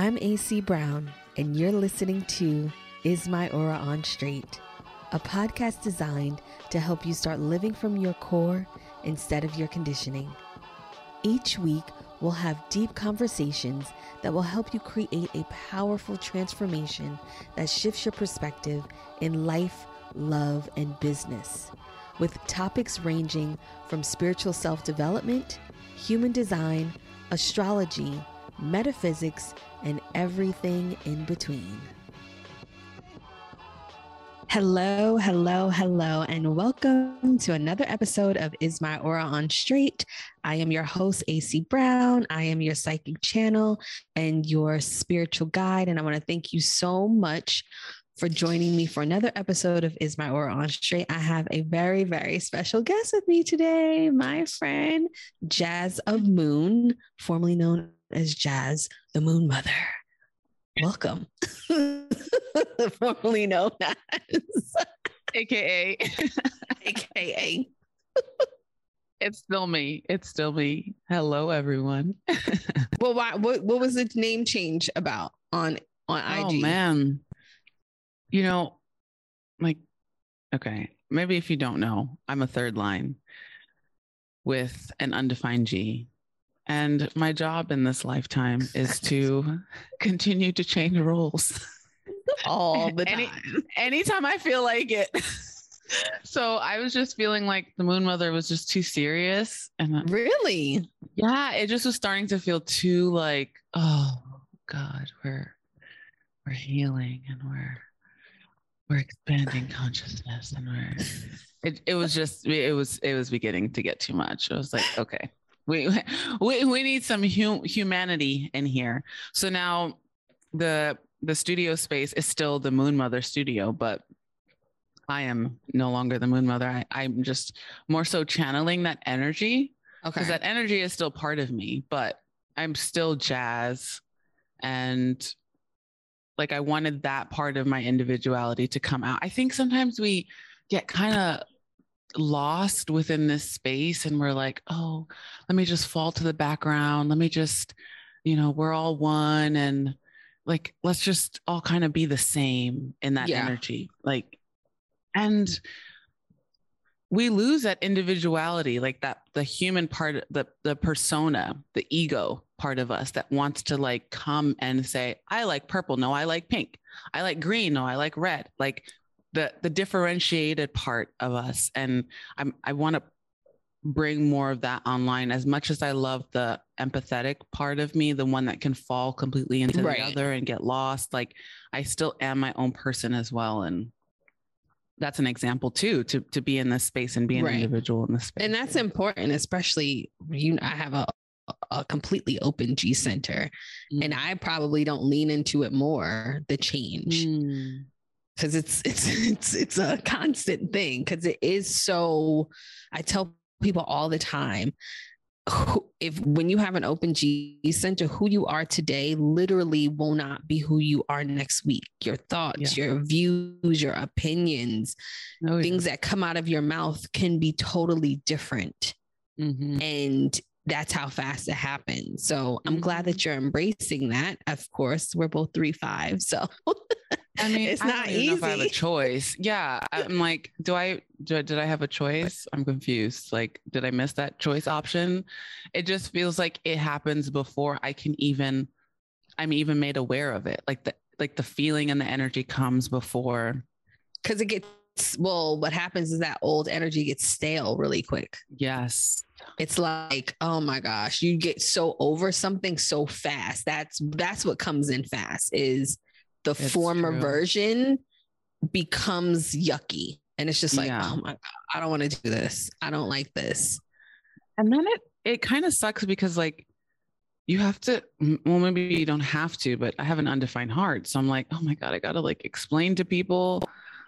I'm AC Brown, and you're listening to Is My Aura on Straight, a podcast designed to help you start living from your core instead of your conditioning. Each week, we'll have deep conversations that will help you create a powerful transformation that shifts your perspective in life, love, and business, with topics ranging from spiritual self development, human design, astrology, metaphysics, and everything in between. Hello, hello, hello, and welcome to another episode of Is My Aura on Straight. I am your host, AC Brown. I am your psychic channel and your spiritual guide. And I want to thank you so much for joining me for another episode of Is My Aura on Straight. I have a very, very special guest with me today, my friend Jazz of Moon, formerly known as Jazz, the Moon Mother. Welcome. Formerly known as AKA. AKA. it's still me. It's still me. Hello, everyone. well, why, what, what was the name change about on, on IG? Oh, man. You know, like, okay, maybe if you don't know, I'm a third line with an undefined G. And my job in this lifetime is to continue to change roles all the time. Any, anytime I feel like it. so I was just feeling like the Moon Mother was just too serious. And really, yeah, it just was starting to feel too like, oh God, we're we're healing and we're we're expanding consciousness and we're it, it was just it was it was beginning to get too much. I was like, okay, we we, we need some hum- humanity in here. So now the the studio space is still the Moon Mother studio, but I am no longer the Moon Mother. I, I'm just more so channeling that energy. Okay. Because that energy is still part of me, but I'm still jazz. And like I wanted that part of my individuality to come out. I think sometimes we get kind of lost within this space and we're like, oh, let me just fall to the background. Let me just, you know, we're all one and like let's just all kind of be the same in that yeah. energy. Like and we lose that individuality, like that the human part, the the persona, the ego part of us that wants to like come and say, I like purple, no, I like pink. I like green, no, I like red. Like the the differentiated part of us and i'm i want to bring more of that online as much as i love the empathetic part of me the one that can fall completely into right. the other and get lost like i still am my own person as well and that's an example too to to be in this space and be an right. individual in this space and that's important especially you i have a a completely open G center. Mm. And I probably don't lean into it more, the change. Mm because it's it's it's it's a constant thing because it is so i tell people all the time if when you have an open G center, who you are today literally will not be who you are next week. Your thoughts, yeah. your views, your opinions, oh, things that come out of your mouth can be totally different. Mm-hmm. And that's how fast it happens. So I'm glad that mm-hmm. you're embracing that. Of course, we're both three five, so I mean, it's not easy. if I have a choice. Yeah, I'm like, do I, do, did I have a choice? I'm confused. Like, did I miss that choice option? It just feels like it happens before I can even, I'm even made aware of it. Like the, like the feeling and the energy comes before. Because it gets well, what happens is that old energy gets stale really quick. Yes. It's like, oh my gosh, you get so over something so fast. That's that's what comes in fast is the it's former true. version becomes yucky. And it's just like, yeah. oh my God, I don't want to do this. I don't like this. And then it it kind of sucks because like you have to well maybe you don't have to but i have an undefined heart so i'm like oh my god i gotta like explain to people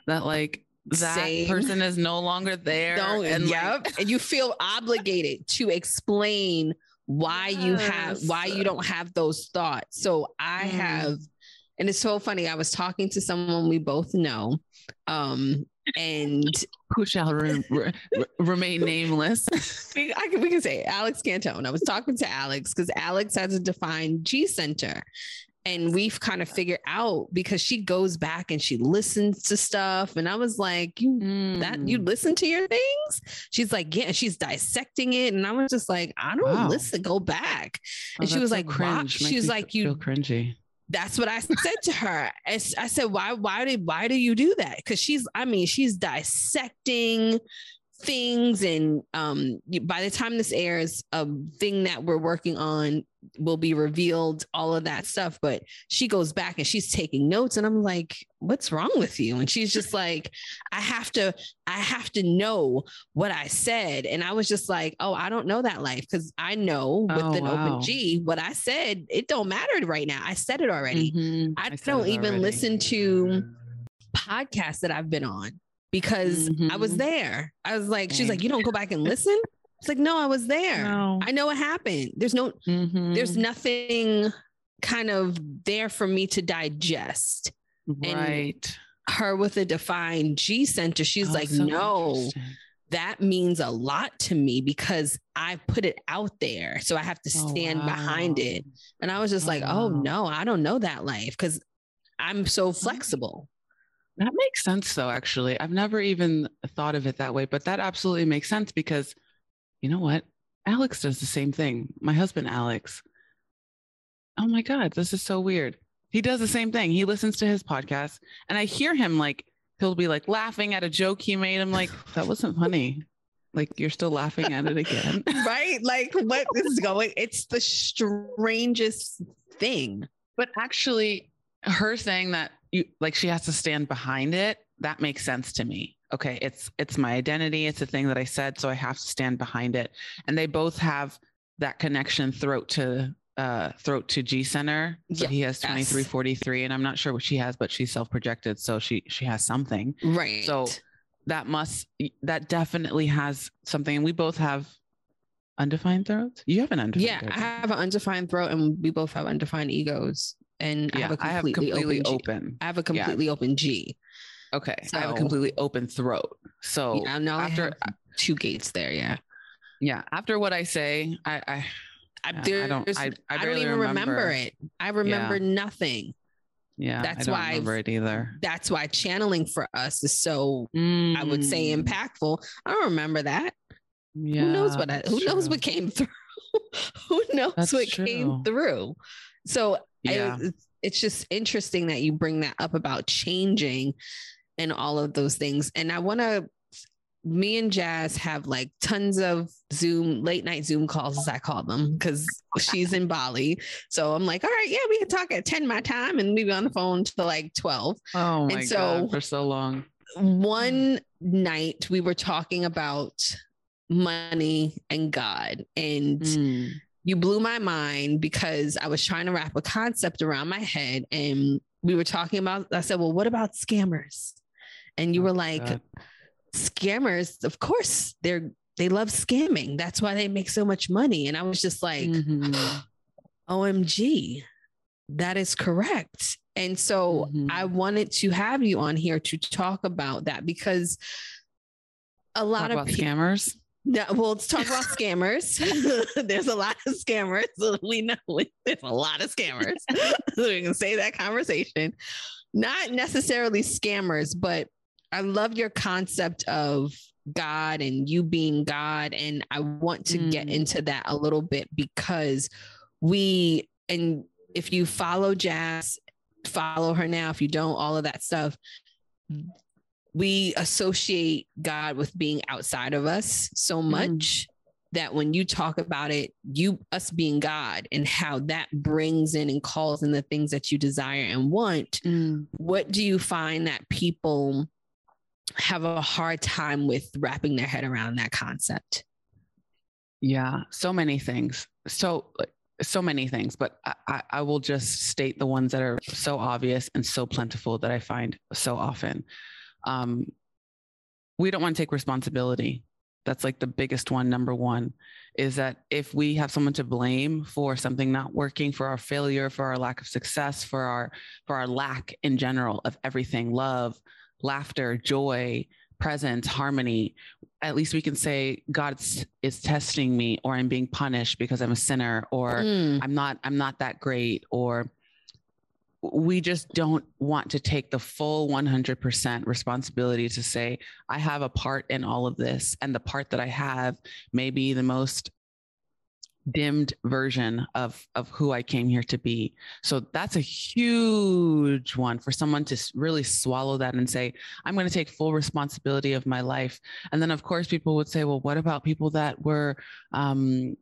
that like that Same. person is no longer there. Don't, and yep. Like, and you feel obligated to explain why yes. you have why you don't have those thoughts. So I mm. have and it's so funny. I was talking to someone we both know. Um, and who shall re- re- remain nameless. we, can, we can say Alex Cantone. I was talking to Alex because Alex has a defined G center. and we've kind of figured out because she goes back and she listens to stuff and i was like you mm. that you mm. listen to your things she's like yeah she's dissecting it and i was just like i don't wow. listen go back oh, and she was so like cringe. she was like you feel cringy that's what I said to her. I said, why, why did, why do you do that? Cause she's, I mean, she's dissecting things. And um, by the time this airs, a thing that we're working on will be revealed, all of that stuff. But she goes back and she's taking notes. And I'm like, what's wrong with you? And she's just like, I have to, I have to know what I said. And I was just like, oh, I don't know that life because I know with oh, an wow. open G, what I said, it don't matter right now. I said it already. Mm-hmm. I, I don't even already. listen to podcasts that I've been on because mm-hmm. I was mm-hmm. there. I was like, she's like, you don't go back and listen. It's like, no, I was there. No. I know what happened. There's no, mm-hmm. there's nothing kind of there for me to digest. Right. And her with a defined G center, she's oh, like, so no, that means a lot to me because I put it out there. So I have to oh, stand oh, wow. behind it. And I was just oh, like, oh no, I don't know that life because I'm so flexible. That makes sense, though, actually. I've never even thought of it that way, but that absolutely makes sense because you know what? Alex does the same thing. My husband, Alex. Oh my God, this is so weird. He does the same thing. He listens to his podcast, and I hear him like, he'll be like laughing at a joke he made. I'm like, that wasn't funny. Like, you're still laughing at it again. right? Like, what is going? It's the strangest thing. But actually, her saying that you like she has to stand behind it. That makes sense to me. Okay it's it's my identity. It's a thing that i said so i have to stand behind it. And they both have that connection throat to uh throat to g center so he has 2343 and i'm not sure what she has but she's self-projected so she she has something. Right. So that must that definitely has something. And we both have undefined throats? You have an undefined yeah throat. i have an undefined throat and we both have undefined egos and yeah, I have a completely, have completely open, open. I have a completely yeah. open G. Okay. So, I have a completely open throat. So yeah, now after two gates there, yeah. Yeah. After what I say, I I, I, I don't I, I, I don't even remember. remember. it. I remember yeah. nothing. Yeah. That's why remember it either. That's why channeling for us is so mm. I would say mm. impactful. I don't remember that. Yeah. Who knows what I, who true. knows what came through? who knows that's what true. came through? So yeah. I, it's just interesting that you bring that up about changing and all of those things. And I want to, me and Jazz have like tons of Zoom, late night Zoom calls, as I call them, because she's in Bali. So I'm like, all right, yeah, we can talk at 10 my time and we be on the phone till like 12. Oh my and so God, for so long. One night we were talking about money and God. And mm you blew my mind because I was trying to wrap a concept around my head and we were talking about I said, "Well, what about scammers?" And you oh, were like. "Scammers, of course, they're they love scamming. That's why they make so much money." And I was just like, mm-hmm. "OMG. That is correct." And so mm-hmm. I wanted to have you on here to talk about that because a lot talk of pe- scammers yeah, well, let's talk about scammers. there's a lot of scammers. We know there's a lot of scammers. so we can say that conversation. Not necessarily scammers, but I love your concept of God and you being God. And I want to mm. get into that a little bit because we, and if you follow Jazz, follow her now. If you don't, all of that stuff we associate God with being outside of us so mm-hmm. much mm. that when you talk about it, you, us being God and how that brings in and calls in the things that you desire and want, mm. what do you find that people have a hard time with wrapping their head around that concept? Yeah, so many things. So, so many things, but I, I will just state the ones that are so obvious and so plentiful that I find so often um, we don't want to take responsibility. That's like the biggest one. Number one is that if we have someone to blame for something not working, for our failure, for our lack of success, for our for our lack in general of everything, love, laughter, joy, presence, harmony, at least we can say God is testing me, or I'm being punished because I'm a sinner, or mm. I'm not I'm not that great, or we just don't want to take the full 100% responsibility to say, I have a part in all of this. And the part that I have may be the most dimmed version of of who I came here to be. So that's a huge one for someone to really swallow that and say, I'm going to take full responsibility of my life. And then of course people would say, well, what about people that were um,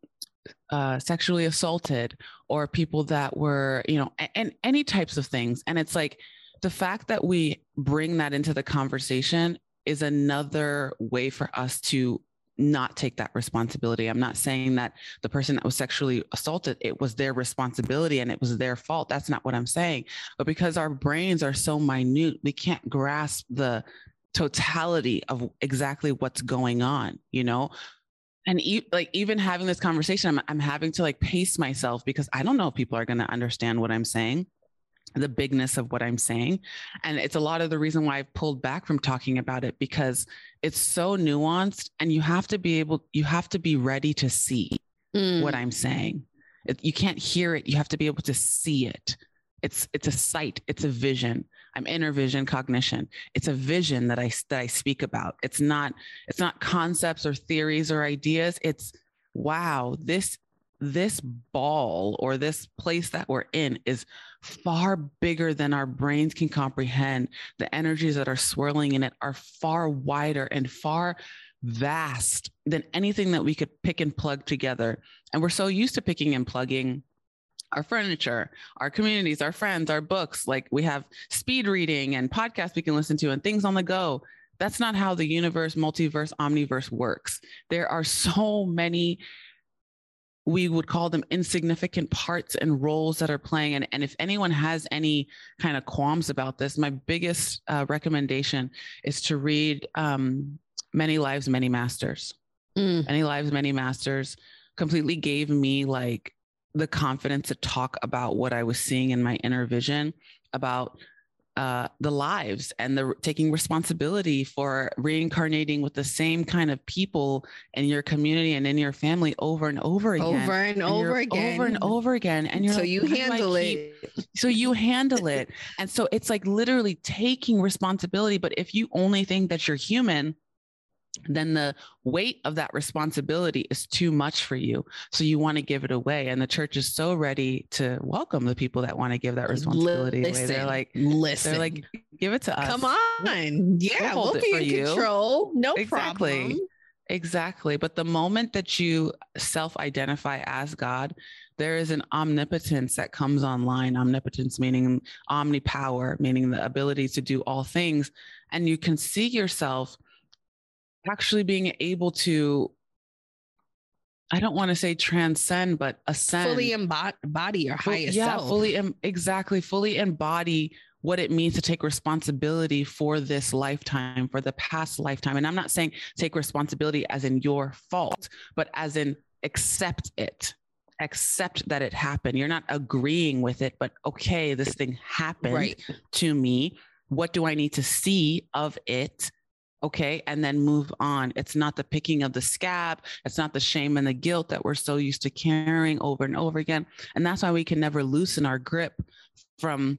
uh, sexually assaulted or people that were, you know, and any types of things. And it's like the fact that we bring that into the conversation is another way for us to not take that responsibility. I'm not saying that the person that was sexually assaulted, it was their responsibility and it was their fault. That's not what I'm saying. But because our brains are so minute, we can't grasp the totality of exactly what's going on, you know? And e- like even having this conversation I'm, I'm having to like pace myself because i don't know if people are going to understand what i'm saying the bigness of what i'm saying. And it's a lot of the reason why i've pulled back from talking about it because it's so nuanced and you have to be able you have to be ready to see mm. what i'm saying. It, you can't hear it you have to be able to see it. It's it's a sight it's a vision i'm inner vision cognition. It's a vision that i that i speak about. It's not it's not concepts or theories or ideas. It's wow this this ball or this place that we're in is far bigger than our brains can comprehend. The energies that are swirling in it are far wider and far vast than anything that we could pick and plug together. And we're so used to picking and plugging our furniture, our communities, our friends, our books. Like we have speed reading and podcasts we can listen to and things on the go. That's not how the universe, multiverse, omniverse works. There are so many, we would call them insignificant parts and roles that are playing. And, and if anyone has any kind of qualms about this, my biggest uh, recommendation is to read um, Many Lives, Many Masters. Mm. Many Lives, Many Masters completely gave me like the confidence to talk about what I was seeing in my inner vision about uh, the lives and the taking responsibility for reincarnating with the same kind of people in your community and in your family over and over again, over and, and over again, over and over again. And you're so like, you handle it. So you handle it, and so it's like literally taking responsibility. But if you only think that you're human, then the weight of that responsibility is too much for you. So you want to give it away. And the church is so ready to welcome the people that want to give that responsibility listen, away. They're like, listen, they're like, give it to us. Come on. Yeah, we'll, we'll be in you. control. No exactly. problem. Exactly. But the moment that you self identify as God, there is an omnipotence that comes online. Omnipotence meaning omnipower, meaning the ability to do all things. And you can see yourself actually being able to I don't want to say transcend, but ascend. Fully embody your highest yeah, self. fully em- exactly, fully embody what it means to take responsibility for this lifetime, for the past lifetime. And I'm not saying take responsibility as in your fault, but as in accept it. Accept that it happened. You're not agreeing with it, but okay, this thing happened right. to me. What do I need to see of it? Okay and then move on. It's not the picking of the scab. It's not the shame and the guilt that we're so used to carrying over and over again. And that's why we can never loosen our grip from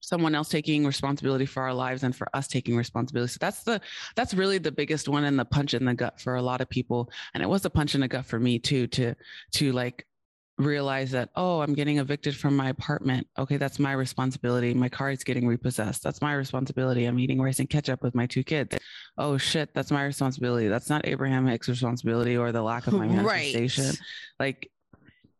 someone else taking responsibility for our lives and for us taking responsibility. So that's the that's really the biggest one and the punch in the gut for a lot of people. And it was a punch in the gut for me too to to like realize that oh i'm getting evicted from my apartment. Okay that's my responsibility. My car is getting repossessed. That's my responsibility. I'm eating rice and ketchup with my two kids. Oh shit that's my responsibility. That's not abraham hicks responsibility or the lack of my manifestation. Right. like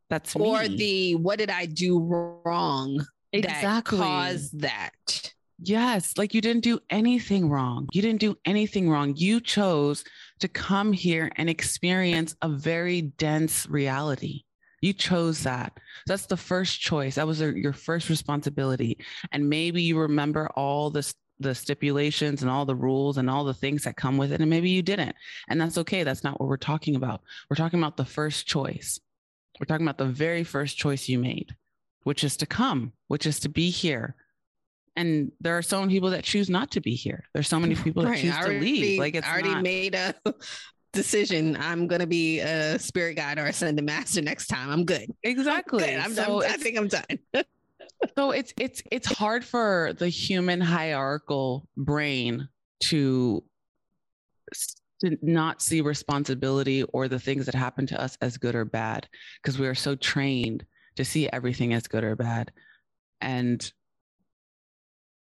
that's or me. the what did i do wrong exactly. that caused that? Yes like you didn't do anything wrong. You didn't do anything wrong. You chose to come here and experience a very dense reality you chose that. That's the first choice. That was uh, your first responsibility. And maybe you remember all the the stipulations and all the rules and all the things that come with it. And maybe you didn't. And that's okay. That's not what we're talking about. We're talking about the first choice. We're talking about the very first choice you made, which is to come, which is to be here. And there are so many people that choose not to be here. There's so many people that right. choose to leave. Like it's I already not... made a decision. I'm gonna be a spirit guide or ascended master next time. I'm good. Exactly. I'm good. I'm, so I think I'm done. so it's it's it's hard for the human hierarchical brain to to not see responsibility or the things that happen to us as good or bad because we are so trained to see everything as good or bad and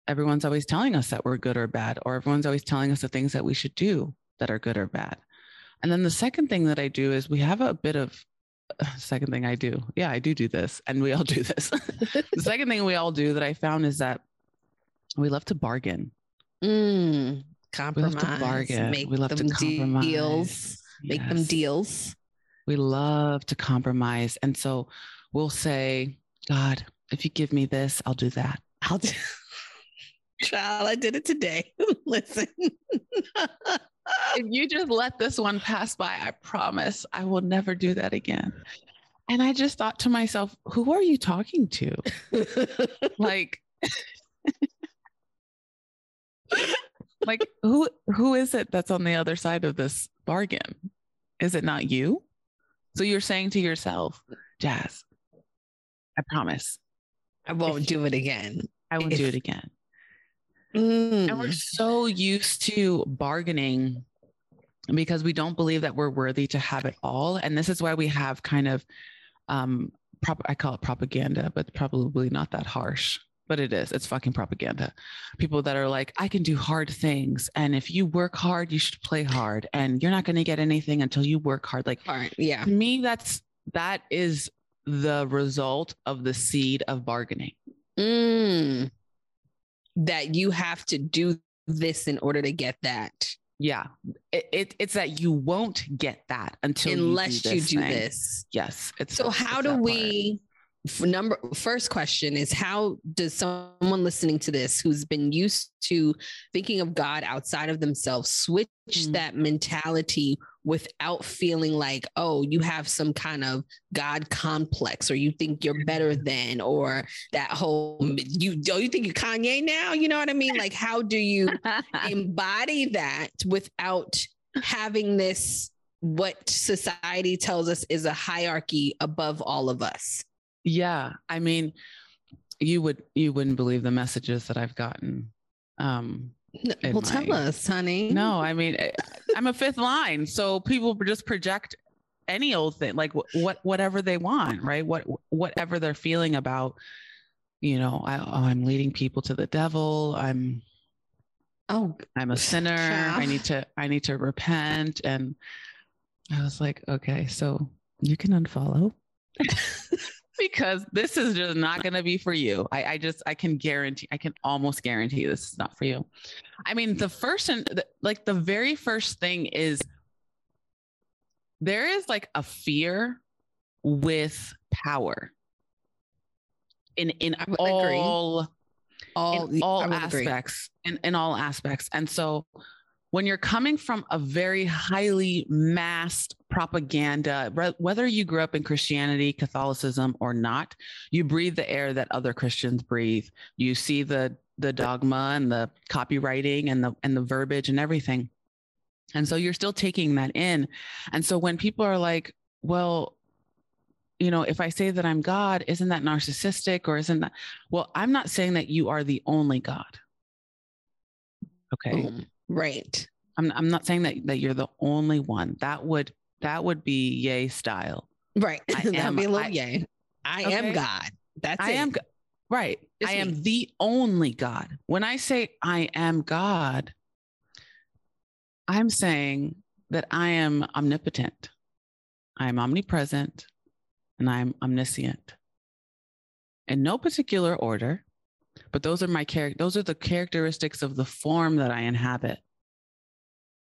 everyone's always telling us that we're good or bad or everyone's always telling us the things that we should do that are good or bad and then the second thing that i do is we have a bit of second thing I do. Yeah, I do do this, and we all do this. the second thing we all do that I found is that we love to bargain. Mm, compromise. We love to bargain. Make we love them to compromise. deals. Make yes. them deals. We love to compromise, and so we'll say, "God, if you give me this, I'll do that." I'll do. Child, I did it today. Listen if you just let this one pass by, I promise I will never do that again. And I just thought to myself, who are you talking to? like, like who who is it that's on the other side of this bargain? Is it not you? So you're saying to yourself, Jazz, I promise. I won't do it again. I won't if, do it again. Mm. And we're so used to bargaining because we don't believe that we're worthy to have it all. And this is why we have kind of, um, prop- I call it propaganda, but probably not that harsh. But it is. It's fucking propaganda. People that are like, I can do hard things. And if you work hard, you should play hard. And you're not going to get anything until you work hard. Like, hard. yeah. To me, that's, that is the result of the seed of bargaining. Mm that you have to do this in order to get that. Yeah. It, it it's that you won't get that until unless you do, you do this. Yes. It's so how do we number first question is how does someone listening to this who's been used to thinking of God outside of themselves switch mm-hmm. that mentality without feeling like oh you have some kind of god complex or you think you're better mm-hmm. than or that whole you do oh, you think you Kanye now you know what I mean like how do you embody that without having this what society tells us is a hierarchy above all of us yeah, I mean, you would you wouldn't believe the messages that I've gotten. Um, well, my, tell us, honey. No, I mean, eh, I'm a fifth line, so people just project any old thing, like what whatever they want, right? What whatever they're feeling about. You know, I, oh, I'm leading people to the devil. I'm oh i'm a sinner i need to i need to repent and i was like okay so you can unfollow because this is just not going to be for you. I, I, just, I can guarantee, I can almost guarantee this is not for you. I mean, the first and the, like the very first thing is there is like a fear with power in in all agree. all in all aspects in, in all aspects and so when you're coming from a very highly massed propaganda, whether you grew up in Christianity, Catholicism, or not, you breathe the air that other Christians breathe. You see the the dogma and the copywriting and the and the verbiage and everything. And so you're still taking that in. And so when people are like, well, you know, if I say that I'm God, isn't that narcissistic or isn't that? Well, I'm not saying that you are the only God. Okay. Right. I'm I'm not saying that that you're the only one. That would that would be Ye style. Right. That'd am, be a little I, yay. I okay. am God. That's I it. am right. It's I me. am the only God. When I say I am God, I'm saying that I am omnipotent. I am omnipresent and I'm omniscient. In no particular order, but those are my character those are the characteristics of the form that I inhabit.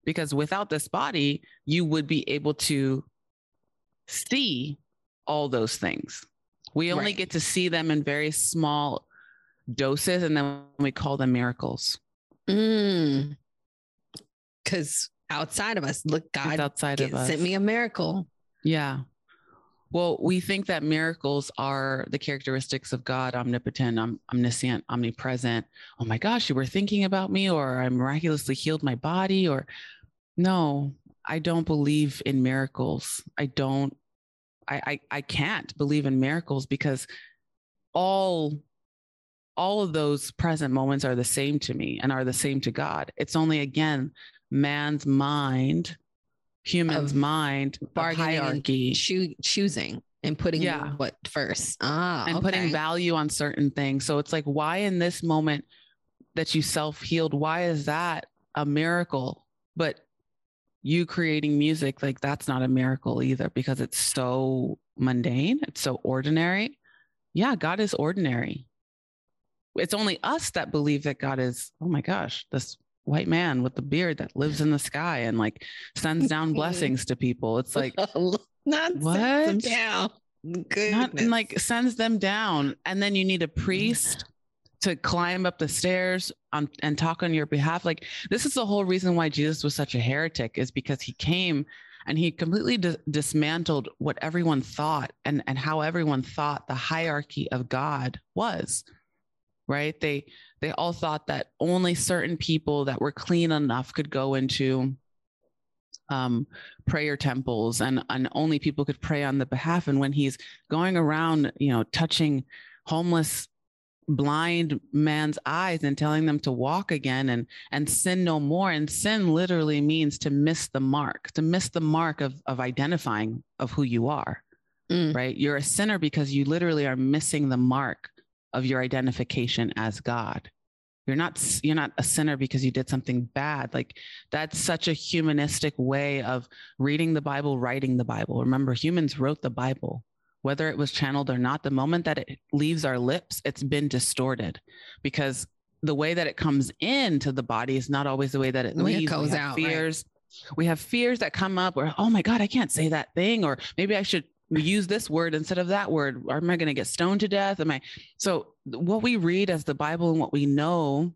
Because without this body, you would be able to see all those things. We only right. get to see them in very small doses, and then we call them miracles. Because mm. outside of us, look, God it's outside get, of us. sent me a miracle. Yeah. Well, we think that miracles are the characteristics of God, omnipotent, om- omniscient, omnipresent. Oh my gosh, you were thinking about me, or I miraculously healed my body, or no, I don't believe in miracles. I don't, I, I, I can't believe in miracles because all all of those present moments are the same to me and are the same to God. It's only again man's mind, human's Of mind, bargaining hierarchy, Choo- choosing and putting Yeah. what first. Ah, and putting value on certain things. So it's like, why in this moment that you self healed, why is that a miracle? But you creating music, like that's not a miracle either because it's so mundane, it's so ordinary. Yeah, God is ordinary. It's only us that believe that God is, oh my gosh, this white man with the beard that lives in the sky and like sends down blessings to people. It's like, not What? down. Not and like sends them down and then you need a mm-hmm. priest to climb up the stairs on, and talk on your behalf like this is the whole reason why jesus was such a heretic is because he came and he completely dis- dismantled what everyone thought and and how everyone thought the hierarchy of god was right they they all thought that only certain people that were clean enough could go into um, prayer temples and, and only people could pray on the behalf. And when he's going around, you know, touching homeless, blind man's eyes and telling them to walk again and and sin no more. And sin literally means to miss the mark, to miss the mark of of identifying of who you are. Mm. Right. You're a sinner because you literally are missing the mark of your identification as God. You're not you're not a sinner because you did something bad. Like that's such a humanistic way of reading the Bible, writing the Bible. Remember, humans wrote the Bible. Whether it was channeled or not, the moment that it leaves our lips, it's been distorted because the way that it comes into the body is not always the way that it it leaves. We goes have out, right. fears. We have fears that come up where, oh my God, I can't say that thing, or maybe I should use this word instead of that word. Am I going to get stoned to death? Am I? So what we read as the Bible and what we know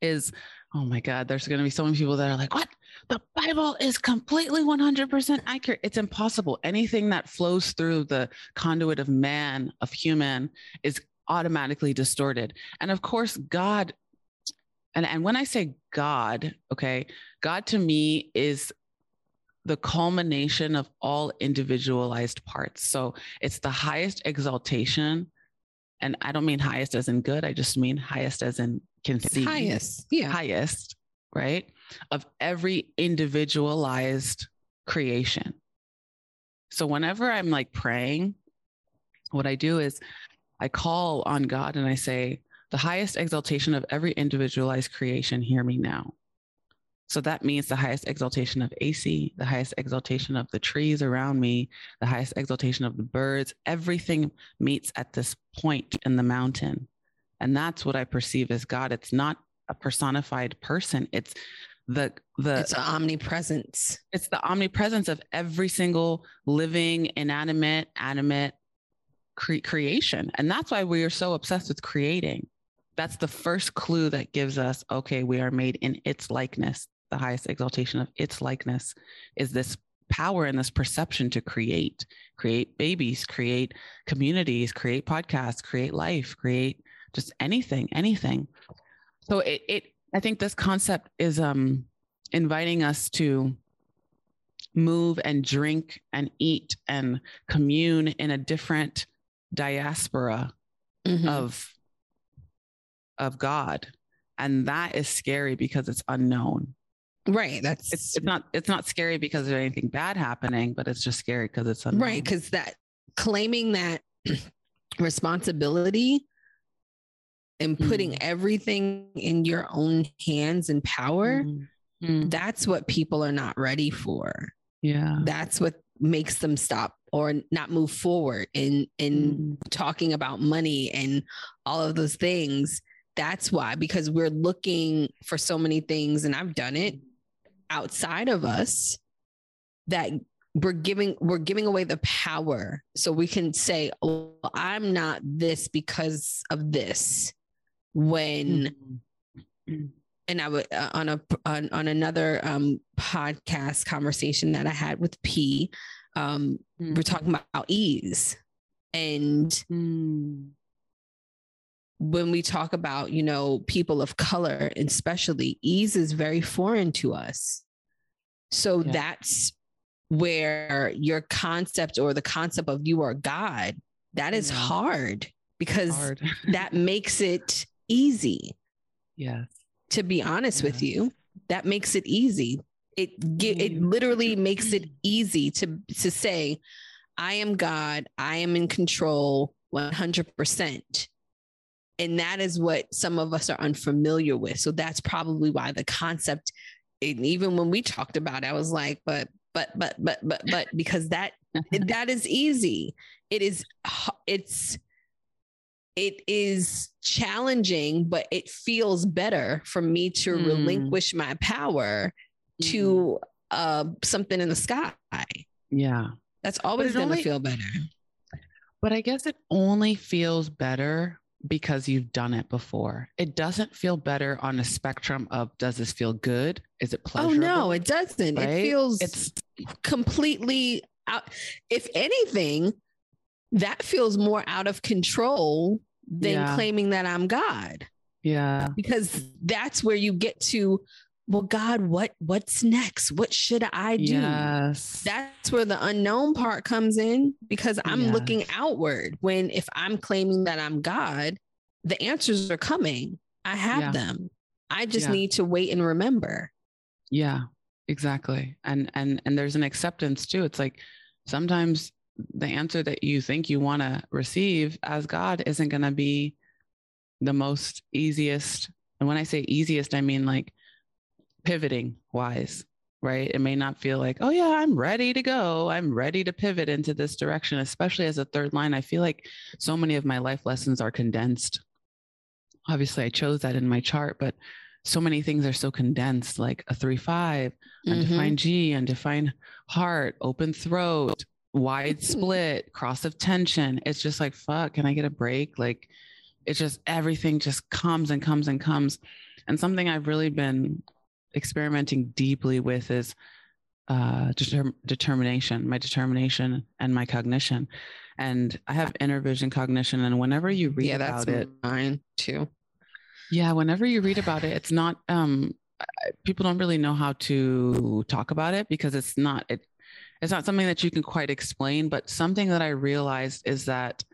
is, oh my God, there's going to be so many people that are like, what? The Bible is completely 100% accurate. It's impossible. Anything that flows through the conduit of man, of human, is automatically distorted. And of course, God, and, and when I say God, okay, God to me is the culmination of all individualized parts. So it's the highest exaltation. And I don't mean highest as in good, I just mean highest as in can see highest. Yeah. highest, right? Of every individualized creation. So whenever I'm like praying, what I do is I call on God and I say, the highest exaltation of every individualized creation, hear me now. So that means the highest exaltation of AC, the highest exaltation of the trees around me, the highest exaltation of the birds. Everything meets at this point in the mountain. And that's what I perceive as God. It's not a personified person. It's the the it's an omnipresence. it's the omnipresence of every single living, inanimate, animate cre- creation. And that's why we are so obsessed with creating. That's the first clue that gives us okay, we are made in its likeness. The highest exaltation of its likeness is this power and this perception to create, create babies, create communities, create podcasts, create life, create just anything, anything. So it, it I think this concept is um inviting us to move and drink and eat and commune in a different diaspora Mhm. of of God. And that is scary because it's unknown. Right. That's It's, it's not it's not scary because there's anything bad happening, but it's just scary because it's unknown. right. Because that claiming that responsibility and putting Mm. everything in your own hands and power, Mhm. Mm. that's what people are not ready for. Yeah. That's what makes them stop or not move forward in in Mm. talking about money and all of those things. That's why, because we're looking for so many things, and I've done it outside of us that we're giving we're giving away the power so we can say oh i'm not this because of this when Mm. and I would uh, on a on, on another um podcast conversation that I had with P, um, Mm. we're talking about ease, and Mm. When we talk about you know people of color, especially ease is very foreign to us. So Yeah. that's where your concept or the concept of you are God that is Yeah. hard because that makes it easy. Yes. To be honest with you, that makes it easy. It it literally makes it easy to to say, I am God, I am in control 100%. And that is what some of us are unfamiliar with. So that's probably why the concept, even when we talked about it, I was like, but, but, but, but, but, but, because that, that is easy. It is, it's, it is challenging, but it feels better for me to mm. relinquish my power mm. to uh, something in the sky. Yeah. That's always going to feel better. But I guess it only feels better because you've done it before. It doesn't feel better on a spectrum of does this feel good? Is it pleasurable? Oh no, it doesn't. Right? It feels it's completely out. If anything, that feels more out of control than yeah. claiming that I'm God. Yeah. Because that's where you get to well god what what's next what should i do yes. that's where the unknown part comes in because i'm yes. looking outward when if i'm claiming that i'm god the answers are coming i have yeah. them i just yeah. need to wait and remember yeah exactly and and and there's an acceptance too it's like sometimes the answer that you think you want to receive as god isn't going to be the most easiest and when i say easiest i mean like pivoting wise, right? It may not feel like, oh, yeah, I'm ready to go. I'm ready to pivot into this direction, especially as a third line. I feel like so many of my life lessons are condensed. Obviously, I chose that in my chart, but so many things are so condensed, like a three five, mm-hmm. undefined G, undefined heart, open throat, wide split, cross of tension. It's just like, fuck, can I get a break? Like, it's just everything just comes and comes and comes. And something I've really been experimenting deeply with is uh, deter- determination, my determination and my cognition. And I have inner vision cognition. And whenever you read yeah, about it, mine too. Yeah, whenever you read about it, it's not. Um, people don't really know how to talk about it because it's not. It, it's not something that you can quite explain. But something that I realized is that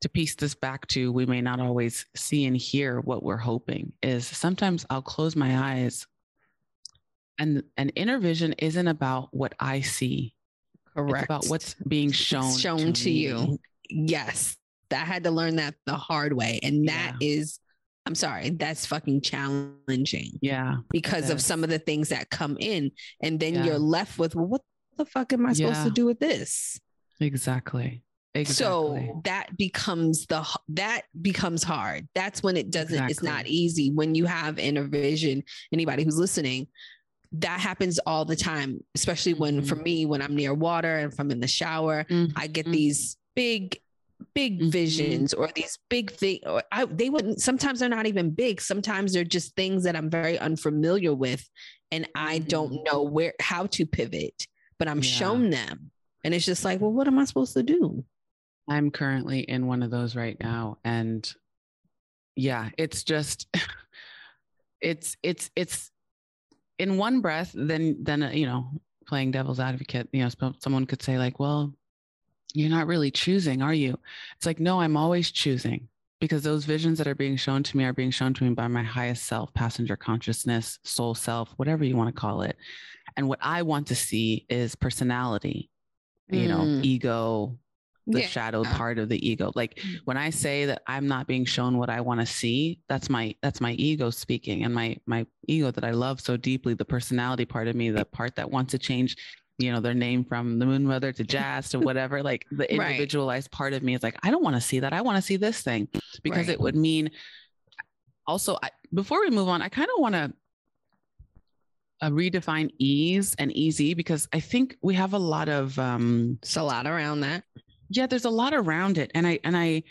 to piece this back to we may not always see and hear what we're hoping is sometimes I'll close my eyes and and inner vision isn't about what I see. Correct. It's about what's being shown shown to, to you. Yes. I had to learn that the hard way. And that yeah. is, I'm sorry, that's fucking challenging. Yeah. Because of some of the things that come in. And then yeah. you're left with, well, what the fuck am I supposed to do with this? Exactly. Exactly. So that becomes the that becomes hard. That's when it doesn't. Exactly. It's not easy when you have inner vision. Anybody who's listening, that happens all the time, especially when mm-hmm. for me, when I'm near water and if I'm in the shower, mm-hmm. I get these big, big mm-hmm. visions or these big things. Or I, they wouldn't, sometimes they're not even big. Sometimes they're just things that I'm very unfamiliar with. And I don't mm-hmm. know where, how to pivot, but I'm yeah. shown them. And it's just like, well, what am I supposed to do? I'm currently in one of those right now. And yeah, it's just, it's, it's, it's, in one breath, then then uh, you know, playing devil's advocate, you know, someone could say like, well, you're not really choosing, are you? It's like, no, I'm always choosing because those visions that are being shown to me are being shown to me by my highest self, passenger consciousness, soul self, whatever you want to call it. And what I want to see is personality, you know, mm. ego, the yeah. shadowed part of the ego like mm. when i say that i'm not being shown what i want to see that's my that's my ego speaking and my my ego that i love so deeply the personality part of me the part that wants to change you know their name from the moon mother to jazz to whatever like the individualized right. part of me is like i don't want to see that i want to see this thing because right. it would mean also I, before we move on i kind of want to uh, redefine ease and easy because I think we have a lot of um, it's a lot around that yeah there's a lot around it and i and i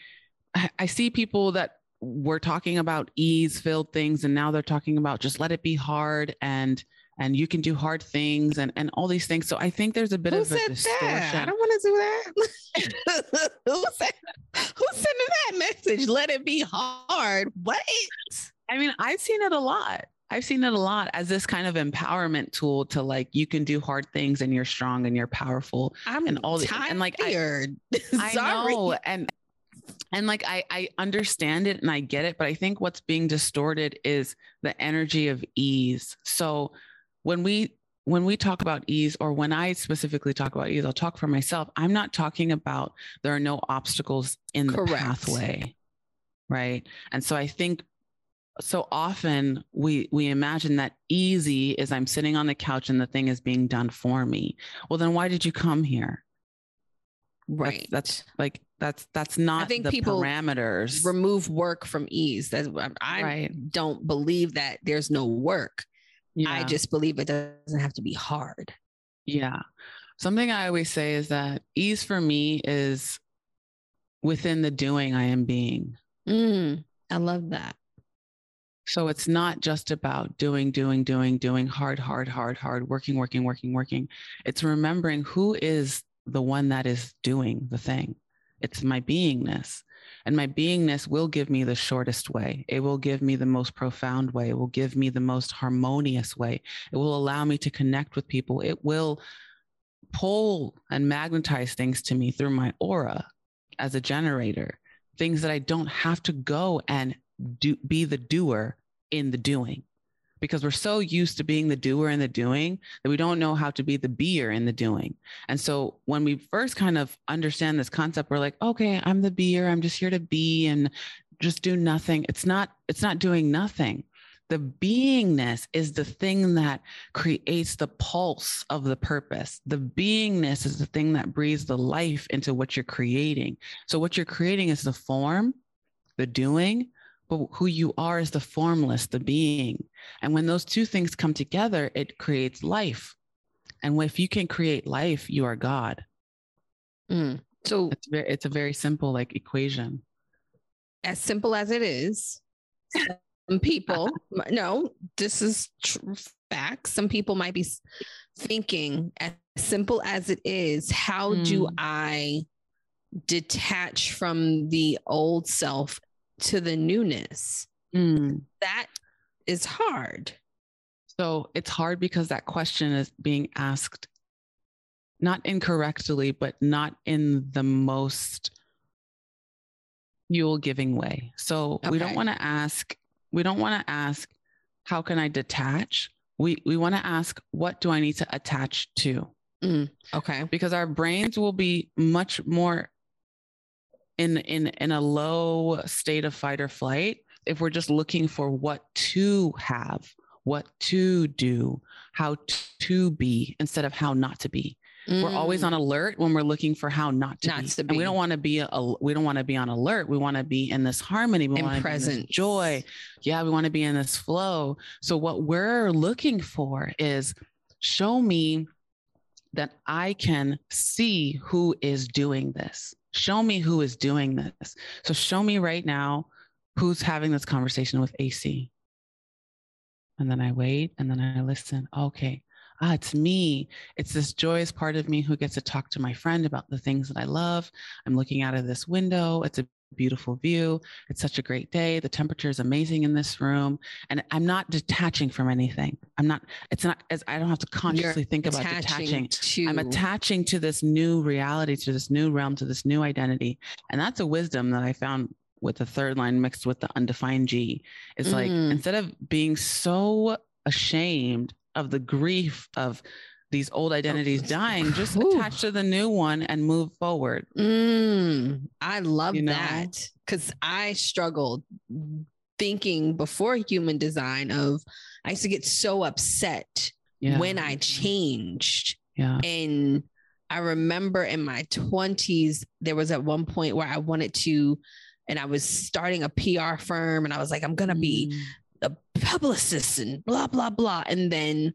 i see people that were talking about ease filled things and now they're talking about just let it be hard and and you can do hard things and and all these things. So i think there's a bit who of a distortion that? i don't want to do that. Who said who's sending that message? Let it be hard. What? I mean i've seen it a lot I've seen it a lot as this kind of empowerment tool to like you can do hard things and you're strong and you're powerful I'm and all the and like. I, I know and and like I, I understand it and I get it, but I think what's being distorted is the energy of ease. So when we when we talk about ease, or when I specifically talk about ease, I'll talk for myself. I'm not talking about there are no obstacles in the pathway. Right. And so I think so often we we imagine that easy is I'm sitting on the couch and the thing is being done for me. Well, then why did you come here? Right. That's, that's like that's that's not I think the people parameters. Remove work from ease. That's I right. don't believe that there's no work. Yeah. I just believe it doesn't have to be hard. Yeah. Something I always say is that ease for me is within the doing I am being. Mm, I love that. So it's not just about doing, doing, doing, doing hard, hard, hard, hard, working, working, working, working. It's remembering who is the one that is doing the thing. It's my beingness. And my beingness will give me the shortest way. It will give me the most profound way. It will give me the most harmonious way. It will allow me to connect with people. It will pull and magnetize things to me through my aura as a generator, things that I don't have to go and do, be the doer in the doing because we're so used to being the doer and the doing that we don't know how to be the beer in the doing. And so when we first kind of understand this concept, we're like, okay, I'm the beer. I'm just here to be and just do nothing. It's not, it's not doing nothing. The beingness is the thing that creates the pulse of the purpose. The beingness is the thing that breathes the life into what you're creating. So what you're creating is the form, the doing, but who you are is the formless, the being. And when those two things come together, it creates life. And if you can create life, you are God. Mm. So it's very, it's a very simple like equation. As simple as it is, some people, no, this is true fact. Some people might be thinking, as simple as it is, how mm. do I detach from the old self to the newness. Mm. That is hard. So it's hard because that question is being asked not incorrectly, but not in the most fuel giving way. So okay. we don't want to ask, we don't want to ask, how can I detach? We we want to ask, what do I need to attach to? Mm, okay. Because our brains will be much more in in in a low state of fight or flight if we're just looking for what to have what to do how to be instead of how not to be. Mm. we're always on mm. alert when we're looking for how not to not be, to be. And we don't want to be a, we don't want to be on alert. We want to be in this harmony. We want in joy. Yeah we want to be in this flow. So what we're looking for is show me that i can see who is doing this show me who is doing this. So show me right now who's having this conversation with AC. And then I wait and then I listen. Okay. Ah, it's me. It's this joyous part of me who gets to talk to my friend about the things that I love. I'm looking out of this window. It's a beautiful view. It's such a great day. The temperature is amazing in this room. And I'm not detaching from anything. I'm not, it's not as I don't have to consciously You're think about detaching. To... I'm attaching to this new reality, to this new realm, to this new identity. And that's a wisdom that I found with the third line mixed with the undefined G. It's mm. like instead of being so ashamed of the grief of these old identities dying, just Ooh. attach to the new one and move forward. Mm, I love you know? that because I struggled thinking before human design of I used to get so upset yeah. when I changed. Yeah. And I remember in my 20s, there was at one point where I wanted to, and I was starting a PR firm, and I was like, I'm going to be mm. a publicist and blah, blah, blah. And then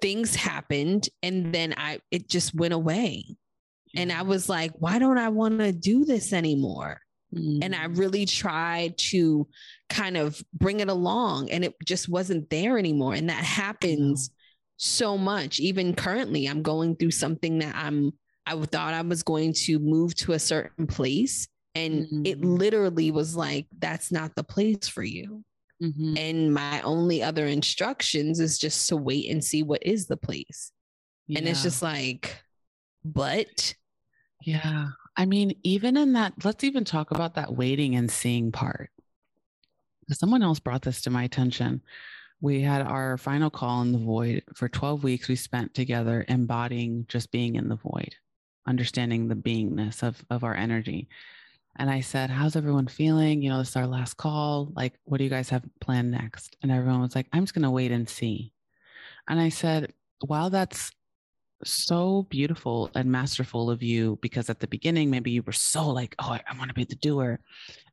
things happened and then I it just went away. And I was like, why don't I want to do this anymore? Mm-hmm. And I mm. really tried to kind of bring it along and it just wasn't there anymore. And that happens so much. Even currently, I'm going through something that I'm I thought I was going to move to a certain place. And mm-hmm. it literally was like, that's not the place for you. Mm-hmm. And my only other instructions is just to wait and see what is the place. Yeah. And it's just like, but Yeah. I mean, even in that, let's even talk about that waiting and seeing part. Someone else brought this to my attention. We had our final call in the void for 12 weeks. We spent together embodying just being in the void, understanding the beingness of, of our energy. And I said, How's everyone feeling? You know, this is our last call. Like, what do you guys have planned next? And everyone was like, I'm just going to wait and see. And I said, While that's so beautiful and masterful of you because at the beginning maybe you were so like oh i, I want to be the doer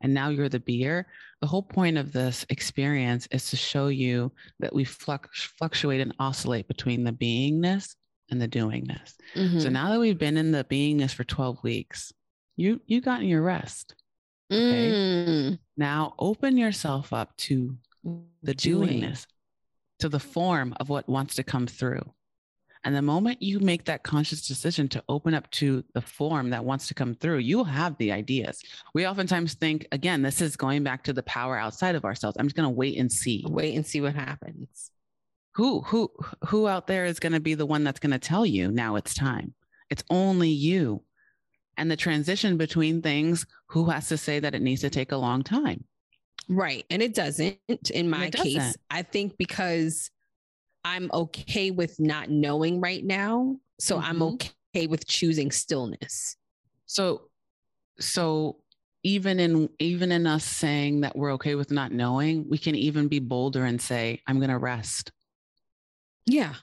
and now you're the beer the whole point of this experience is to show you that we flux, fluctuate and oscillate between the beingness and the doingness mm-hmm. so now that we've been in the beingness for 12 weeks you you gotten your rest okay mm. now open yourself up to the Doing. doingness to the form of what wants to come through and the moment you make that conscious decision to open up to the form that wants to come through, you'll have the ideas. We oftentimes think, again, this is going back to the power outside of ourselves. I'm just going to wait and see. Wait and see what happens. Who who who out there is going to be the one that's going to tell you now it's time? It's only you. And the transition between things, who has to say that it needs to take a long time? Right. And it doesn't in my case. I think because I'm okay with not knowing right now. So mm-hmm. I'm okay with choosing stillness. So, so even in even in us saying that we're okay with not knowing, we can even be bolder and say, "I'm going to rest." Yeah,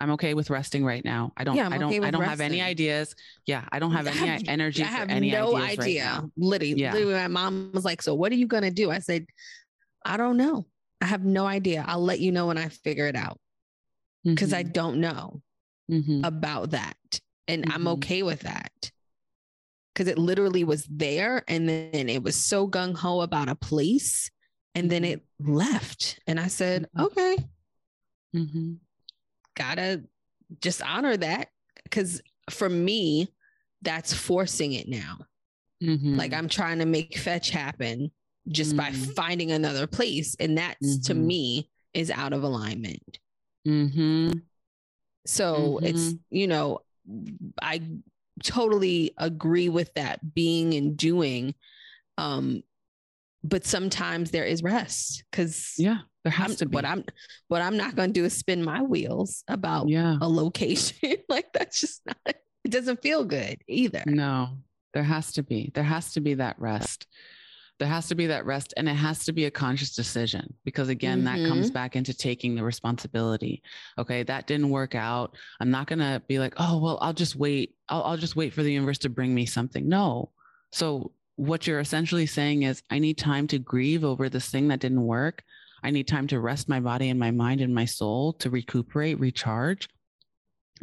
I'm okay with resting right now. I don't. Yeah, I don't. Okay I don't resting. have any ideas. Yeah, I don't have any have, energy. I have no idea. Right literally, yeah. literally, my mom was like, "So what are you going to do?" I said, "I don't know. I have no idea. I'll let you know when I figure it out." Because mm-hmm. I don't know mm-hmm. about that. And mm-hmm. I'm okay with that. Because it literally was there and then it was so gung ho about a place and then it mm-hmm. left. And I said, mm-hmm. okay, mm-hmm. gotta just honor that. Because for me, that's forcing it now. Like I'm trying to make fetch happen just by finding another place. And that's to me is out of alignment. Mm-hmm. So mm-hmm. it's, you know, I totally agree with that being and doing. Um, but sometimes there is rest because yeah, there has I'm, to be. What I'm what I'm not going to do is spin my wheels about yeah. a location. like that's just not. It doesn't feel good either. No, there has to be. There has to be that rest there has to be that rest and it has to be a conscious decision because again mm-hmm. that comes mm-hmm. back into taking the responsibility. Okay that didn't work out. I'm not going to be like oh well i'll just wait. I'll, I'll just wait for the universe to bring me something. No. So what you're essentially saying is i need time to grieve over this thing that didn't work. I need time to rest my body and my mind and my soul to recuperate recharge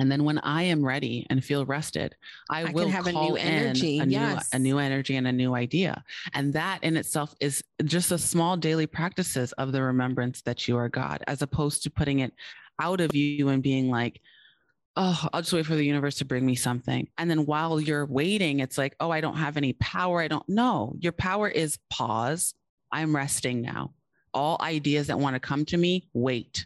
and then when I am ready and feel rested, I, I will have a new energy. A, yes. new, a new energy and a new idea. And that in itself is just a small daily practices of the remembrance that you are God, as opposed to putting it out of you and being like, oh, I'll just wait for the universe to bring me something. And then while you're waiting, it's like, oh, I don't have any power. I don't know. Your power is pause. I'm resting now. All ideas that want to come to me, wait.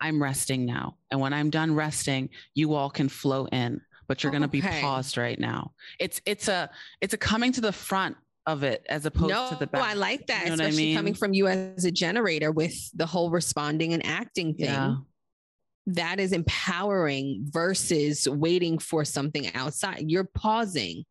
I'm resting now. And when I'm done resting, you all can flow in, but you're going to okay. be paused right now. It's it's a it's a coming to the front of it as opposed no, to the back. I like that, you know especially I mean? coming from you as a generator with the whole responding and acting thing. Yeah. That is empowering versus waiting for something outside. You're pausing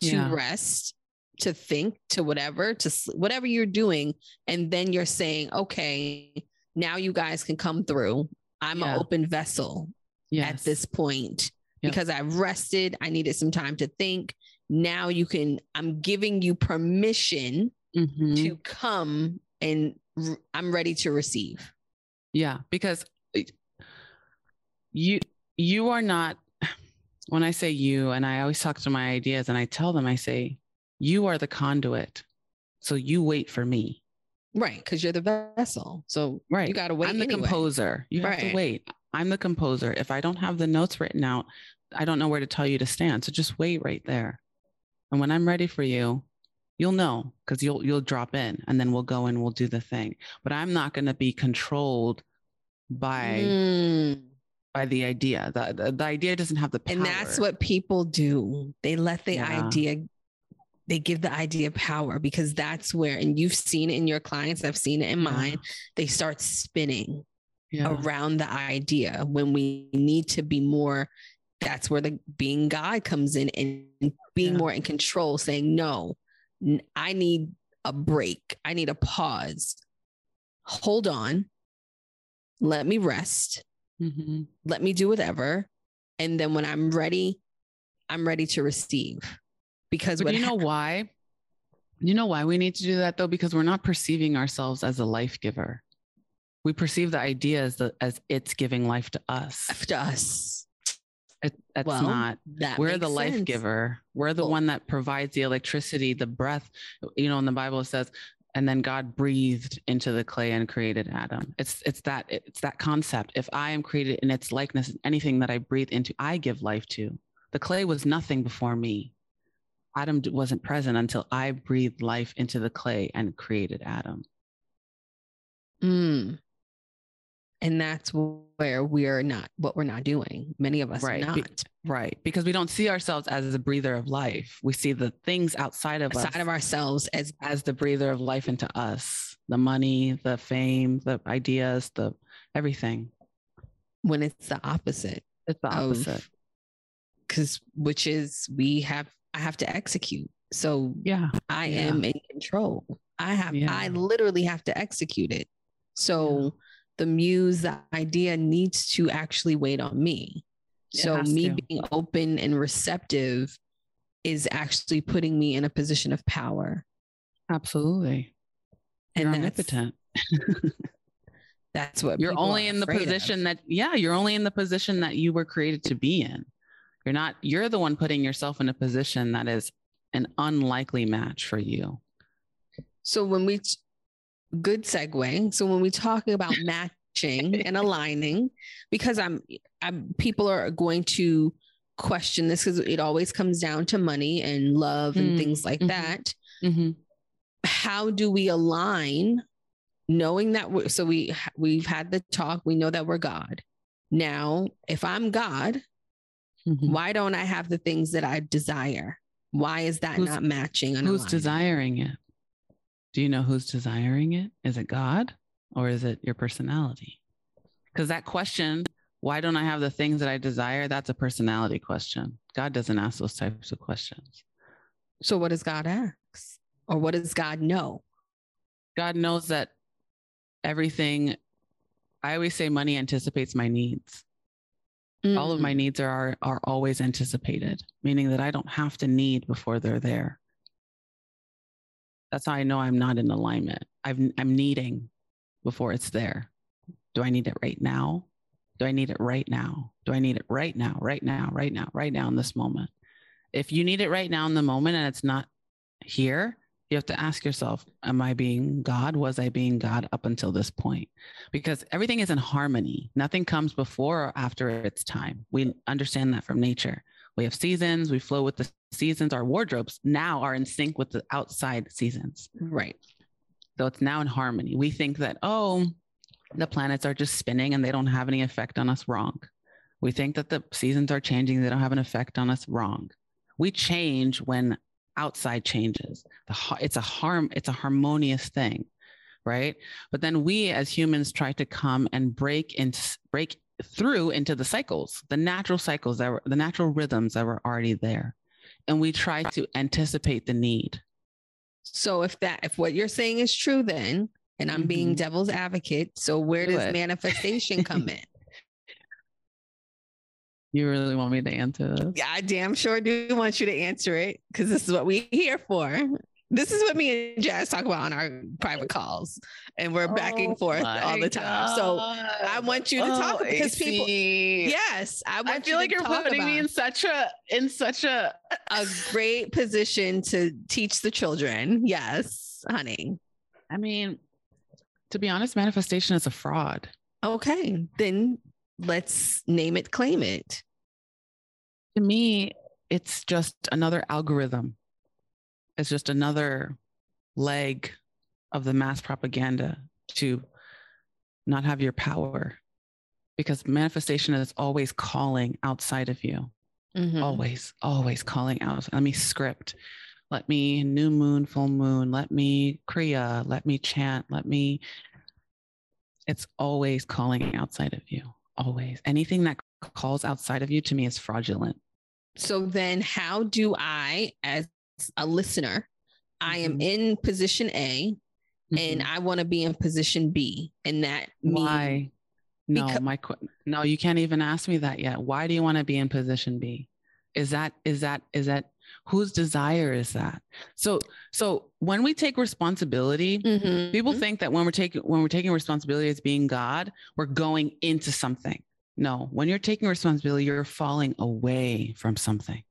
to yeah. rest, to think, to whatever, to whatever you're doing, and then you're saying, "Okay, now you guys can come through. I'm yeah. an open vessel yes. at this point yep. because I've rested. I needed some time to think. Now you can, I'm giving you permission mm-hmm. to come and I'm ready to receive. Yeah, because you you are not when I say you and I always talk to my ideas and I tell them I say you are the conduit. So you wait for me. Right, because you're the vessel. So right. you gotta wait. I'm the anyway. composer. You right. have to wait. I'm the composer. If I don't have the notes written out, I don't know where to tell you to stand. So just wait right there. And when I'm ready for you, you'll know because you'll you'll drop in and then we'll go and we'll do the thing. But I'm not gonna be controlled by mm. by the idea. The, the, the idea doesn't have the power. And that's what people do. They let the Yeah. idea, they give the idea power because that's where, and you've seen it in your clients, I've seen it in mine, they start spinning yeah. around the idea when we need to be more. That's where the being God comes in and being Yeah. more in control, saying, no, I need a break. I need a pause. Hold on. Let me rest Mhm. let me do whatever and then when i'm ready i'm ready to receive because But you know why? You know why we need to do that though? Because we're not perceiving ourselves as a life giver. We perceive the idea as, the, as it's giving life to us. to us It, that's well not. that We're the life sense. giver. We're the Well- one that provides the electricity, the breath. You know, in the Bible it says, and then God breathed into the clay and created Adam. It's it's that it's that concept. If I am created in its likeness, anything that I breathe into, I give life to. The clay was nothing before me. Adam wasn't present until I breathed life into the clay and created Adam. Mm. and that's where we're not what we're not doing many of us Right. are Be- Right. Because we don't see ourselves as the breather of life. We see the things outside of aside us of ourselves as as the breather of life into us the money, the fame, the ideas, the everything. when it's the opposite It's the opposite. because which is we have i have to execute so yeah. I Yeah. am in control. I have Yeah. I literally have to execute it. So the muse, the idea needs to actually wait on me. It So me to. being open and receptive is actually putting me in a position of power. Absolutely. And You're that's, omnipotent. that's what You're only in the of. position that yeah, you're only in the position that you were created to be in. You're not you're the one putting yourself in a position that is an unlikely match for you. So when we good segue. So when we talk about matching and aligning, because I'm, I'm people are going to question this because it always comes down to money and love and Mm, things like mhm. that. Mm-hmm. How do we align, knowing that we're so we we've had the talk, we know that we're God. Now, if I'm God, Mm-hmm. why don't I have the things that I desire? Why is that Who's- not matching? Who's desiring it? Do you know who's desiring it? Is it God or is it your personality? Because that question, why don't I have the things that I desire? That's a personality question. God doesn't ask those types of questions. So what does God ask? Or what does God know? God knows that everything, I always say money anticipates my needs. All of my Mm. needs are, are are always anticipated, meaning that I don't have to need before they're there. That's how I know I'm not in alignment. I've, I'm needing before it's there. Do I need it right now? Do I need it right now? Do I need it right now, right now, right now, right now in this moment? If you need it right now in the moment and it's not here, you have to ask yourself, Am I being God? Was I being God up until this point? Because everything is in harmony. Nothing comes before or after its time. We understand that from nature. We have seasons, we flow with the seasons. Our wardrobes now are in sync with the outside seasons. Right. So it's now in harmony. We think that, oh, the planets are just spinning and they don't have any effect on us. Wrong. We think that the seasons are changing, they don't have an effect on us. Wrong. We change when outside changes. The, it's a harm, it's a harmonious thing, right? But then we as humans try to come and break and break through into the cycles, the natural cycles that were the natural rhythms that were already there. And we try to anticipate the need. So if that if what you're saying is true then, and I'm being Mhm. devil's advocate, so where Do does it. manifestation come in? You really want me to answer this? Yeah, I damn sure do want you to answer it because this is what we're here for. This is what me and Jazz talk about on our private calls, and we're back Oh and forth all the time. So I want you to oh, talk because people. Yes, I want I you feel to like you're putting me in such a in such a a great position to teach the children. Yes, honey. I mean, to be honest, manifestation is a fraud. Okay, then let's name it, claim it. To me, it's just another algorithm. It's just another leg of the mass propaganda to not have your power because manifestation is always calling outside of you. Mm-hmm. Always, always calling out. Let me script. Let me new moon, full moon. Let me kriya. Let me chant. Let me. It's always calling outside of you. Always. Anything that calls outside of you to me is fraudulent. So then, how do I, as a listener, I am mm-hmm. in position A mm-hmm. and I want to be in position B. And that why? no, because- my no, you can't even ask me that yet. Why do you want to be in position B? Is that is that is that whose desire is that? So so when we take responsibility, mm-hmm. people think that when we're taking when we're taking responsibility as being God, we're going into something. No, when you're taking responsibility, you're falling away from something.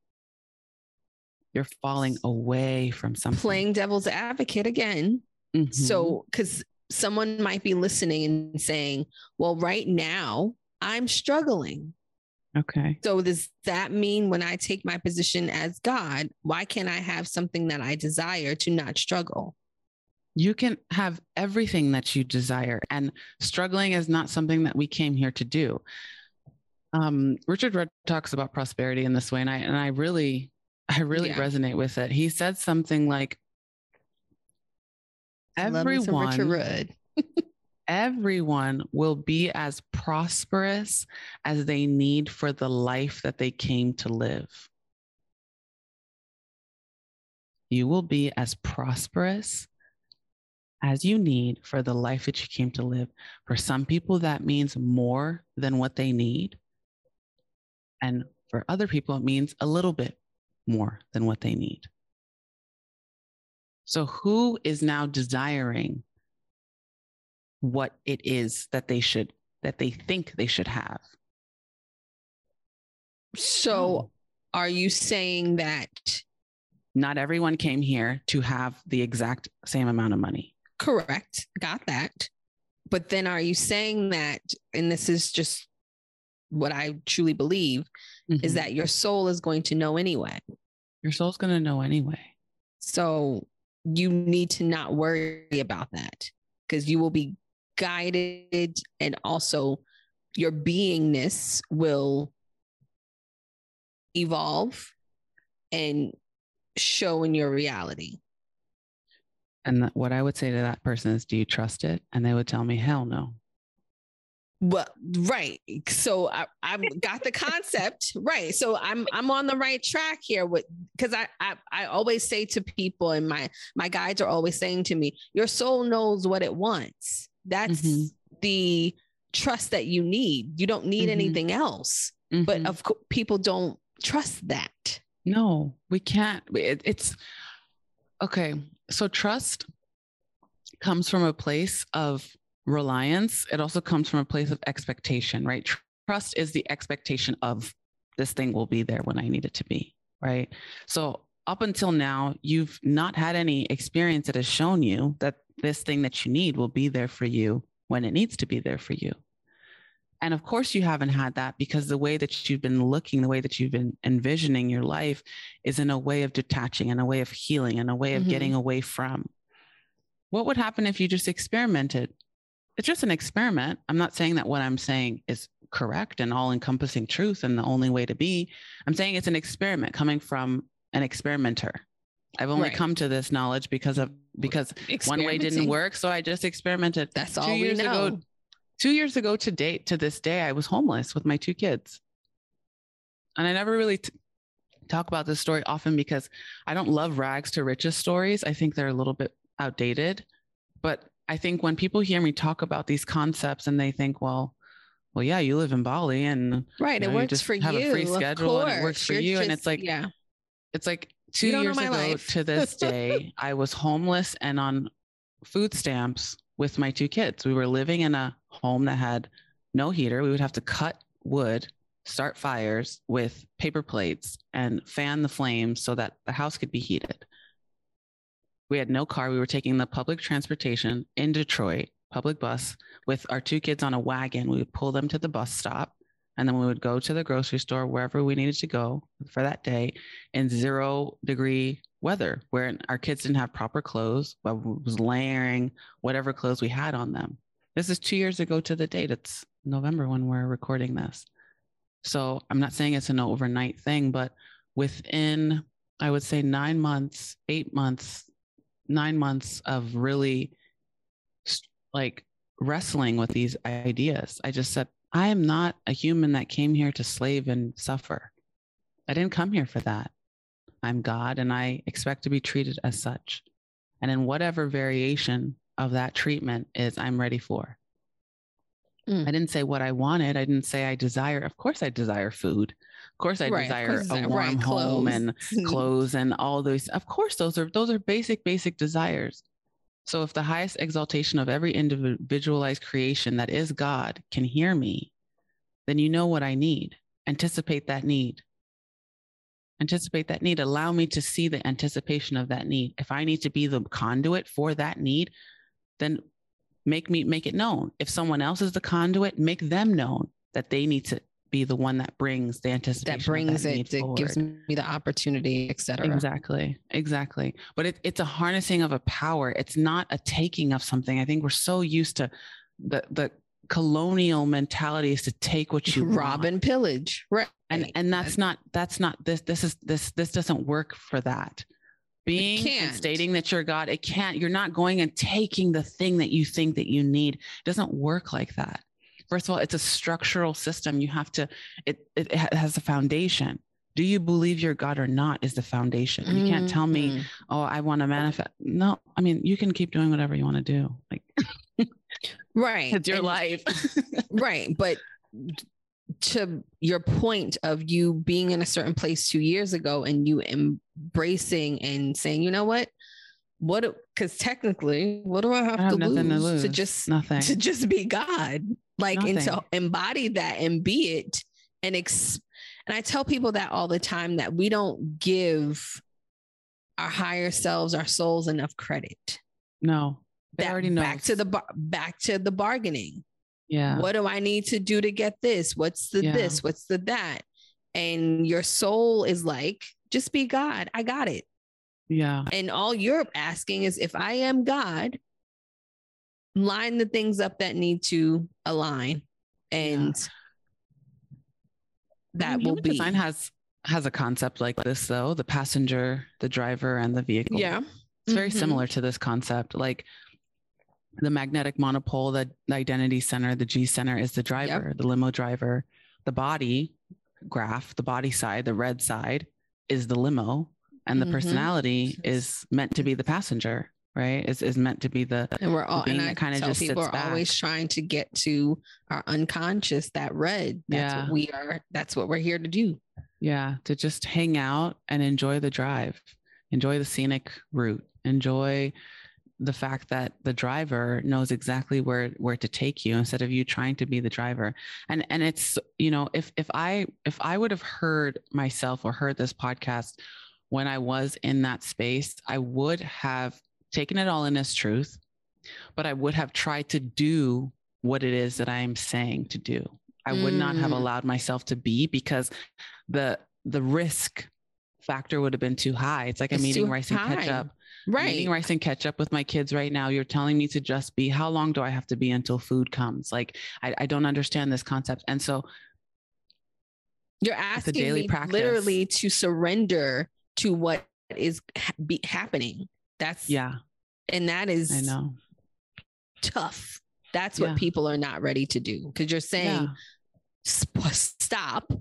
You're falling away from something. Playing devil's advocate again. Mm-hmm. So, because someone might be listening and saying, well, right now I'm struggling. Okay. So, does that mean when I take my position as God, why can't I have something that I desire to not struggle? You can have everything that you desire, and struggling is not something that we came here to do. Um, Richard Rudd talks about prosperity in this way, and I and I really, I really yeah. resonate with it. He said something like, everyone everyone will be as prosperous as they need for the life that they came to live. You will be as prosperous as you need for the life that you came to live. For some people that means more than what they need. And for other people it means a little bit more than what they need. So, who is now desiring what it is that they should, that they think they should have? So, are you saying that not everyone came here to have the exact same amount of money? Correct. Got that. But then are you saying that, and this is just what I truly believe, mm-hmm. is that your soul is going to know anyway? Your soul's going to know anyway. So you need to not worry about that because you will be guided and also your beingness will evolve and show in your reality. And what I would say to that person is, Do you trust it? And they would tell me, Hell no. Well right. So i i got the concept. Right. So i'm i'm on the right track here with because I, I i always say to people and my my guides are always saying to me your soul knows what it wants that's mm-hmm. the trust that you need you don't need mm-hmm. anything else mm-hmm. but of course people don't trust that no we can't it, it's okay so trust comes from a place of reliance, it also comes from a place of expectation, right? Trust is the expectation of this thing will be there when I need it to be, right? So up until now, you've not had any experience that has shown you that this thing that you need will be there for you when it needs to be there for you. And of course, you haven't had that because the way that you've been looking, the way that you've been envisioning your life is in a way of detaching, in a way of healing, in a way of mm-hmm. getting away from. What would happen if you just experimented it's just an experiment. I'm not saying that what I'm saying is correct and all encompassing truth and the only way to be. I'm saying it's an experiment coming from an experimenter. I've only right. come to this knowledge because of because one way didn't work, so I just experimented. That's two all years we know. ago. Two years ago to date, to this day, I was homeless with my two kids, and I never really t- talk about this story often because I don't love rags to riches stories. I think they're a little bit outdated, but I think when people hear me talk about these concepts and they think, well, well, yeah, you live in Bali and right, you know, it works for have you. Have a free schedule and it works for You're you. Just, and it's like, yeah, it's like two years ago life. to this day, I was homeless and on food stamps with my two kids. We were living in a home that had no heater. We would have to cut wood, start fires with paper plates, and fan the flames so that the house could be heated. We had no car. We were taking the public transportation in Detroit, public bus, with our two kids on a wagon. We would pull them to the bus stop and then we would go to the grocery store wherever we needed to go for that day in zero degree weather where our kids didn't have proper clothes but was layering whatever clothes we had on them this is two years ago to the date it's November when we're recording this. So I'm not saying it's an overnight thing, but within, I would say, nine months, eight months, nine months of really like wrestling with these ideas, I just said, I am not a human that came here to slave and suffer. I didn't come here for that. I'm God and I expect to be treated as such. And in whatever variation of that treatment is, I'm ready for. Mm. I didn't say what I wanted. I didn't say I desire. Of course, I desire food. Of course, I right, desire course, a warm right, home clothes. and clothes and all those. Of course, those are those are basic, basic desires. So, if the highest exaltation of every individualized creation that is God can hear me, then you know what I need. Anticipate that need. Anticipate that need. Allow me to see the anticipation of that need. If I need to be the conduit for that need, then make me make it known. If someone else is the conduit, make them known that they need to be the one that brings the anticipation that brings that it that gives me the opportunity etc exactly exactly. But it, it's a harnessing of a power. It's not a taking of something. I think we're so used to the the colonial mentality is to take what you rob and pillage right. And and that's not that's not this this is this this doesn't work for that. Being and stating that you're God, it can't, you're not going and taking the thing that you think that you need. It doesn't work like that. First of all, it's a structural system. You have to, it, it has a foundation. Do you believe you're God or not is the foundation. You mm-hmm. can't tell me, mm-hmm. oh, I want to manifest. No, I mean, you can keep doing whatever you want to do. Like, right. It's your and, life. right. But to your point of you being in a certain place two years ago and you embracing and saying, you know what, what because technically, what do I have, I have to, lose to, lose to just nothing to just be God, like nothing. and to embody that and be it and ex. And I tell people that all the time that we don't give our higher selves, our souls enough credit. No, they that, already know. Back to the bar- back to the bargaining yeah. What do I need to do to get this? What's the yeah. this? What's the that? And your soul is like, just be God. I got it. Yeah. And all you're asking is if I am God, line the things up that need to align. And yeah. that will be design has has a concept like this though, the passenger, the driver, and the vehicle. Yeah. It's very mm-hmm. similar to this concept. Like the magnetic monopole, the, the identity center, the G center is the driver, yep. the limo driver. The body graph, the body side, the red side is the limo, and the mm-hmm. personality is meant to be the passenger, right? Is is meant to be the and we're all and I kind of just people are back. always trying to get to our unconscious, that red. That's yeah. what we are. That's what we're here to do. Yeah, to just hang out and enjoy the drive, enjoy the scenic route, enjoy the fact that the driver knows exactly where where to take you instead of you trying to be the driver and and it's you know if if i if i would have heard myself or heard this podcast when i was in that space i would have taken it all in as truth but i would have tried to do what it is that i am saying to do. I would mm. not have mm. allowed myself to be because the the risk factor would have been too high. It's like it's i'm eating rice high. and ketchup. right eating rice and ketchup with my kids right now. You're telling me to just be. How long do i have to be until food comes? Like i, I don't understand this concept. And so you're asking daily me practice, literally to surrender to what is ha- be happening that's yeah and that is i know tough that's what people are not ready to do because you're saying yeah. sp- stop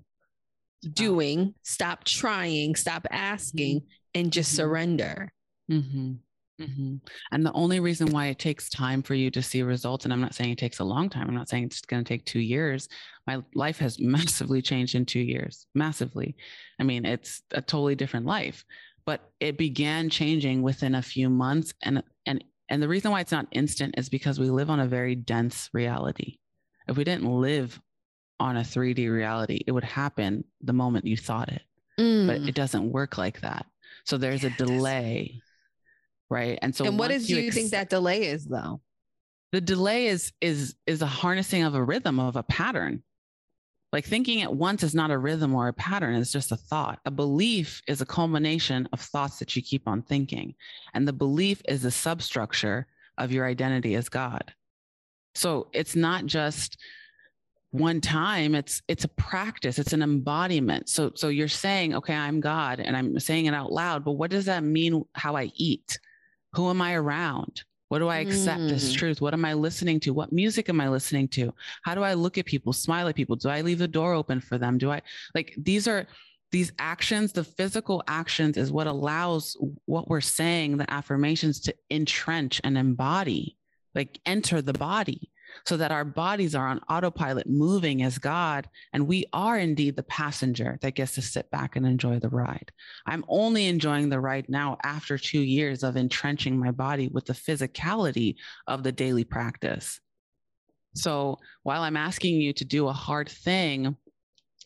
doing, stop trying, stop asking, mm-hmm. and just mm-hmm. surrender. Mm-hmm. Mm-hmm. And the only reason why it takes time for you to see results, and I'm not saying it takes a long time, I'm not saying it's going to take two years. My life has massively changed in two years, massively. I mean, it's a totally different life, but it began changing within a few months. And, and, and the reason why it's not instant is because we live on a very dense reality. If we didn't live on a 3D reality, it would happen the moment you thought it, mm. but it doesn't work like that. So there's yeah, a delay right? And so and what is you, you think that delay is though? The delay is is is a harnessing of a rhythm of a pattern. Like thinking at once is not a rhythm or a pattern it's just a thought. A belief is a culmination of thoughts that you keep on thinking and the belief is the substructure of your identity as god. So it's not just one time it's it's a practice it's an embodiment. So so you're saying okay i'm god and i'm saying it out loud but what does that mean how i eat who am i around? What do i accept mm. as truth? What am i listening to? What music am i listening to? How do i look at people smile at people? Do i leave the door open for them? Do i like these are these actions the physical actions is what allows what we're saying the affirmations to entrench and embody like enter the body so that our bodies are on autopilot moving as God. And we are indeed the passenger that gets to sit back and enjoy the ride. I'm only enjoying the ride now after two years of entrenching my body with the physicality of the daily practice. So while I'm asking you to do a hard thing,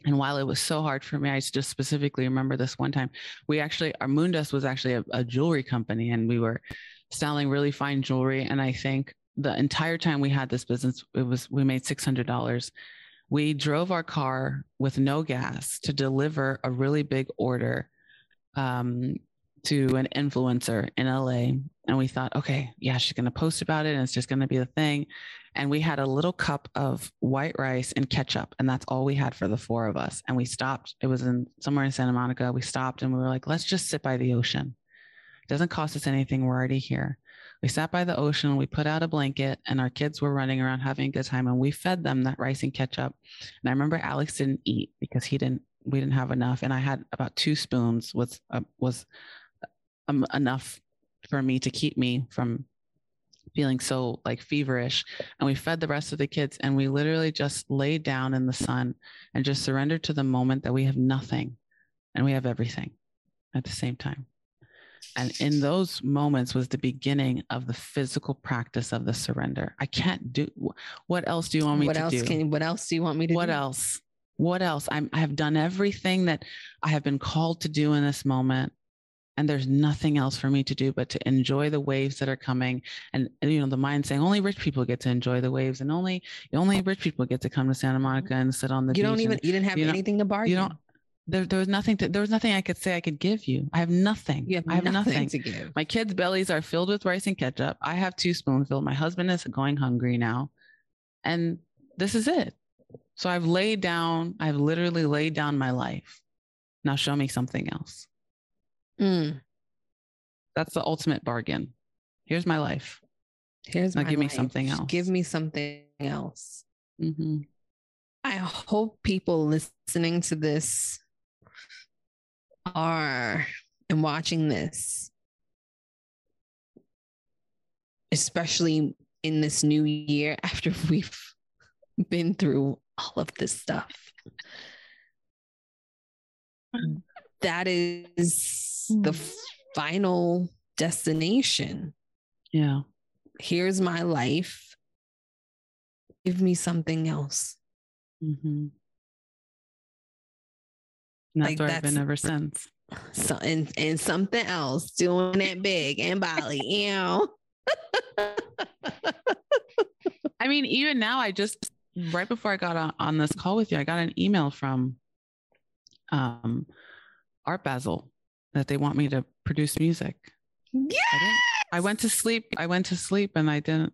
and while it was so hard for me, I just specifically remember this one time. We actually, our Moondust was actually a, a jewelry company, and we were selling really fine jewelry. And I think the entire time we had this business, it was we made six hundred dollars. We drove our car with no gas to deliver a really big order um, to an influencer in LA, and we thought, okay, yeah, she's going to post about it, and it's just going to be the thing. And we had a little cup of white rice and ketchup, and that's all we had for the four of us. And we stopped. It was in somewhere in Santa Monica. We stopped, and we were like, let's just sit by the ocean. It doesn't cost us anything. We're already here. We sat by the ocean, we put out a blanket, and our kids were running around having a good time. And we fed them that rice and ketchup. And I remember Alex didn't eat because he didn't. We didn't have enough, and I had about two spoons was uh, was um, enough for me to keep me from feeling so like feverish and we fed the rest of the kids and we literally just laid down in the sun and just surrendered to the moment that we have nothing and we have everything at the same time and in those moments was the beginning of the physical practice of the surrender. I can't do what else do you want me what to else do? Can, what else do you want me to do? what do? else? What else? I'm, I have done everything that I have been called to do in this moment. And there's nothing else for me to do but to enjoy the waves that are coming. And, and you know, the mind saying only rich people get to enjoy the waves, and only only rich people get to come to Santa Monica and sit on the. You don't even and, you didn't have you anything to bargain. You don't there, there was nothing to, there was nothing I could say I could give you. I have nothing. You have I have nothing, nothing to give. My kids' bellies are filled with rice and ketchup. I have two spoonfuls. My husband is going hungry now. And this is it. So I've laid down, I've literally laid down my life. Now show me something else. Mm. That's the ultimate bargain. Here's my life. Here's now my give me something else. Give me something else. Mm-hmm. I hope people listening to this are and watching this, especially in this new year after we've been through all of this stuff. That is the final destination. Yeah. Here's my life. Give me something else. Mm-hmm. And that's Like, where I've been ever since. So, and, and something else, doing it big in Bali. You know? I mean, even now, I just right before I got on, on this call with you, I got an email from um, Art Basel that they want me to produce music. Yeah. I. I went to sleep. I went to sleep, and I didn't.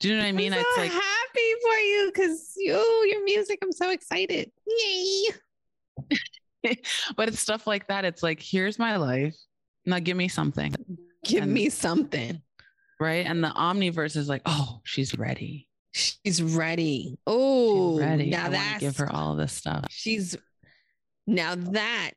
Do you know what I mean? I'm it's so like happy for you because you, your music. I'm so excited. Yay. but it's stuff like that. It's like, here's my life. Now give me something. Give And- me something. Right. And the omniverse is like, oh, she's ready. She's ready. Oh, ready. now I that's give her all this stuff. she's now that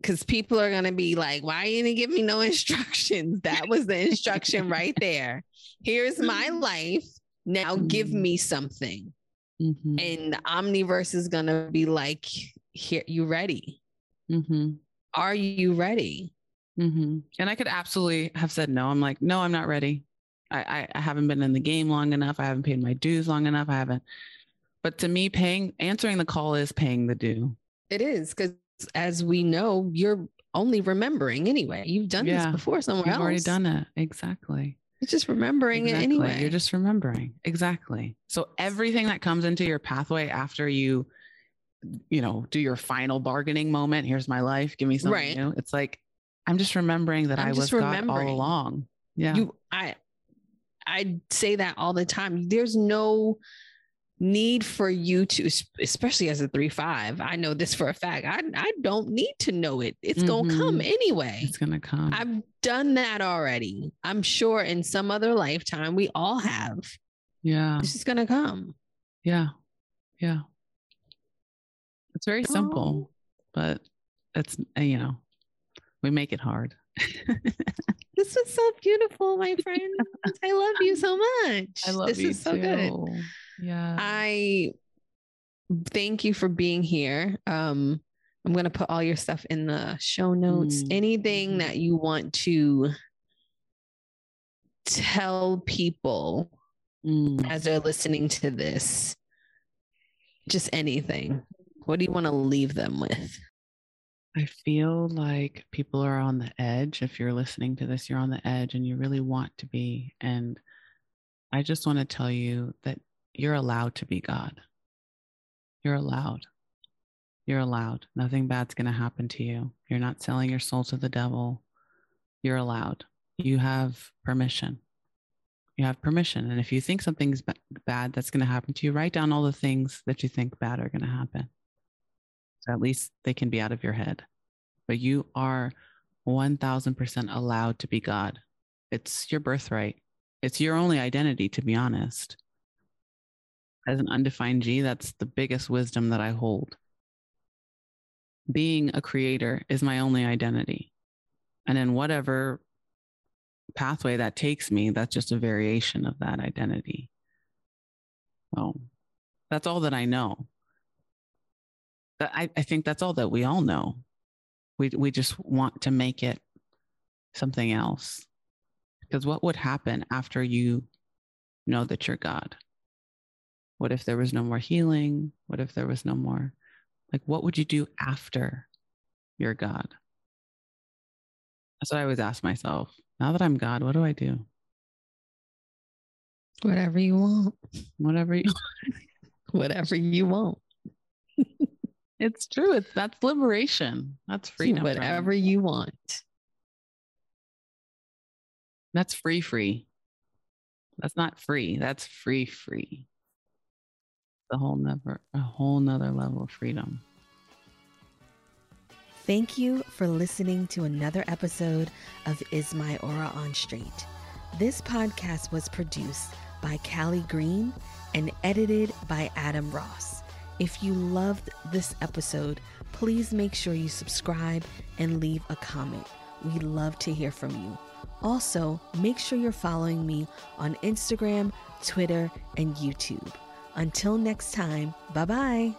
because people are gonna be like, why you didn't you give me no instructions? That was the instruction right there. Here's my life. Now give Mm. me something. Mhm. And the omniverse is gonna be like, here, you ready? Mhm. Are you ready? hmm And I could absolutely have said no. I'm like, no, I'm not ready. I, I, I haven't been in the game long enough. I haven't paid my dues long enough. I haven't. But to me, paying, answering the call is paying the due. It is because as we know, you're only remembering anyway. You've done Yeah. this before somewhere You've else. already done it. Exactly. You're just remembering exactly. it anyway. You're just remembering. Exactly. So everything that comes into your pathway after you, you know, do your final bargaining moment, here's my life, give me something Right. new. It's like, I'm just remembering that I'm I was God all along. Yeah. you I I say that all the time. There's no need for you to, especially as a three five. I know this for a fact. I I don't need to know it. It's mm-hmm. gonna come anyway. It's gonna come. I've done that already. I'm sure in some other lifetime we all have. Yeah. It's just gonna come. Yeah. Yeah. It's very simple, oh. but it's you know, we make it hard. this was so beautiful, my friend. I love you so much. I love this you is so too. good. Yeah. I thank you for being here. Um, I'm going to put all your stuff in the show notes. Mm. Anything that you want to tell people mm. as they're listening to this, just anything. What do you want to leave them with? I feel like people are on the edge. If you're listening to this, you're on the edge and you really want to be. And I just want to tell you that you're allowed to be God. You're allowed. You're allowed. Nothing bad's going to happen to you. You're not selling your soul to the devil. You're allowed. You have permission. You have permission. And if you think something's b- bad that's going to happen to you, write down all the things that you think bad are going to happen. At least they can be out of your head. But you are 1000% allowed to be God. It's your birthright. It's your only identity, to be honest as an undefined G, that's the biggest wisdom that I hold. Being a creator is my only identity. And in whatever pathway that takes me, that's just a variation of that identity. So that's all that I know. I, I think that's all that we all know. We, we just want to make it something else. Because what would happen after you know that you're God? What if there was no more healing? What if there was no more? Like, what would you do after you're God? That's what I always ask myself. Now that I'm God, what do I do? Whatever you want. Whatever you whatever you want. It's true. It's that's liberation. That's freedom. Whatever right? you want. That's free free. That's not free. That's free free a whole never a whole nother level of freedom. Thank you for listening to another episode of Is My Aura on Straight. This podcast was produced by Callie Green and edited by Adam Ross. If you loved this episode, please make sure you subscribe and leave a comment. We love to hear from you. Also, make sure you're following me on Instagram, Twitter, and YouTube. Until next time, bye bye.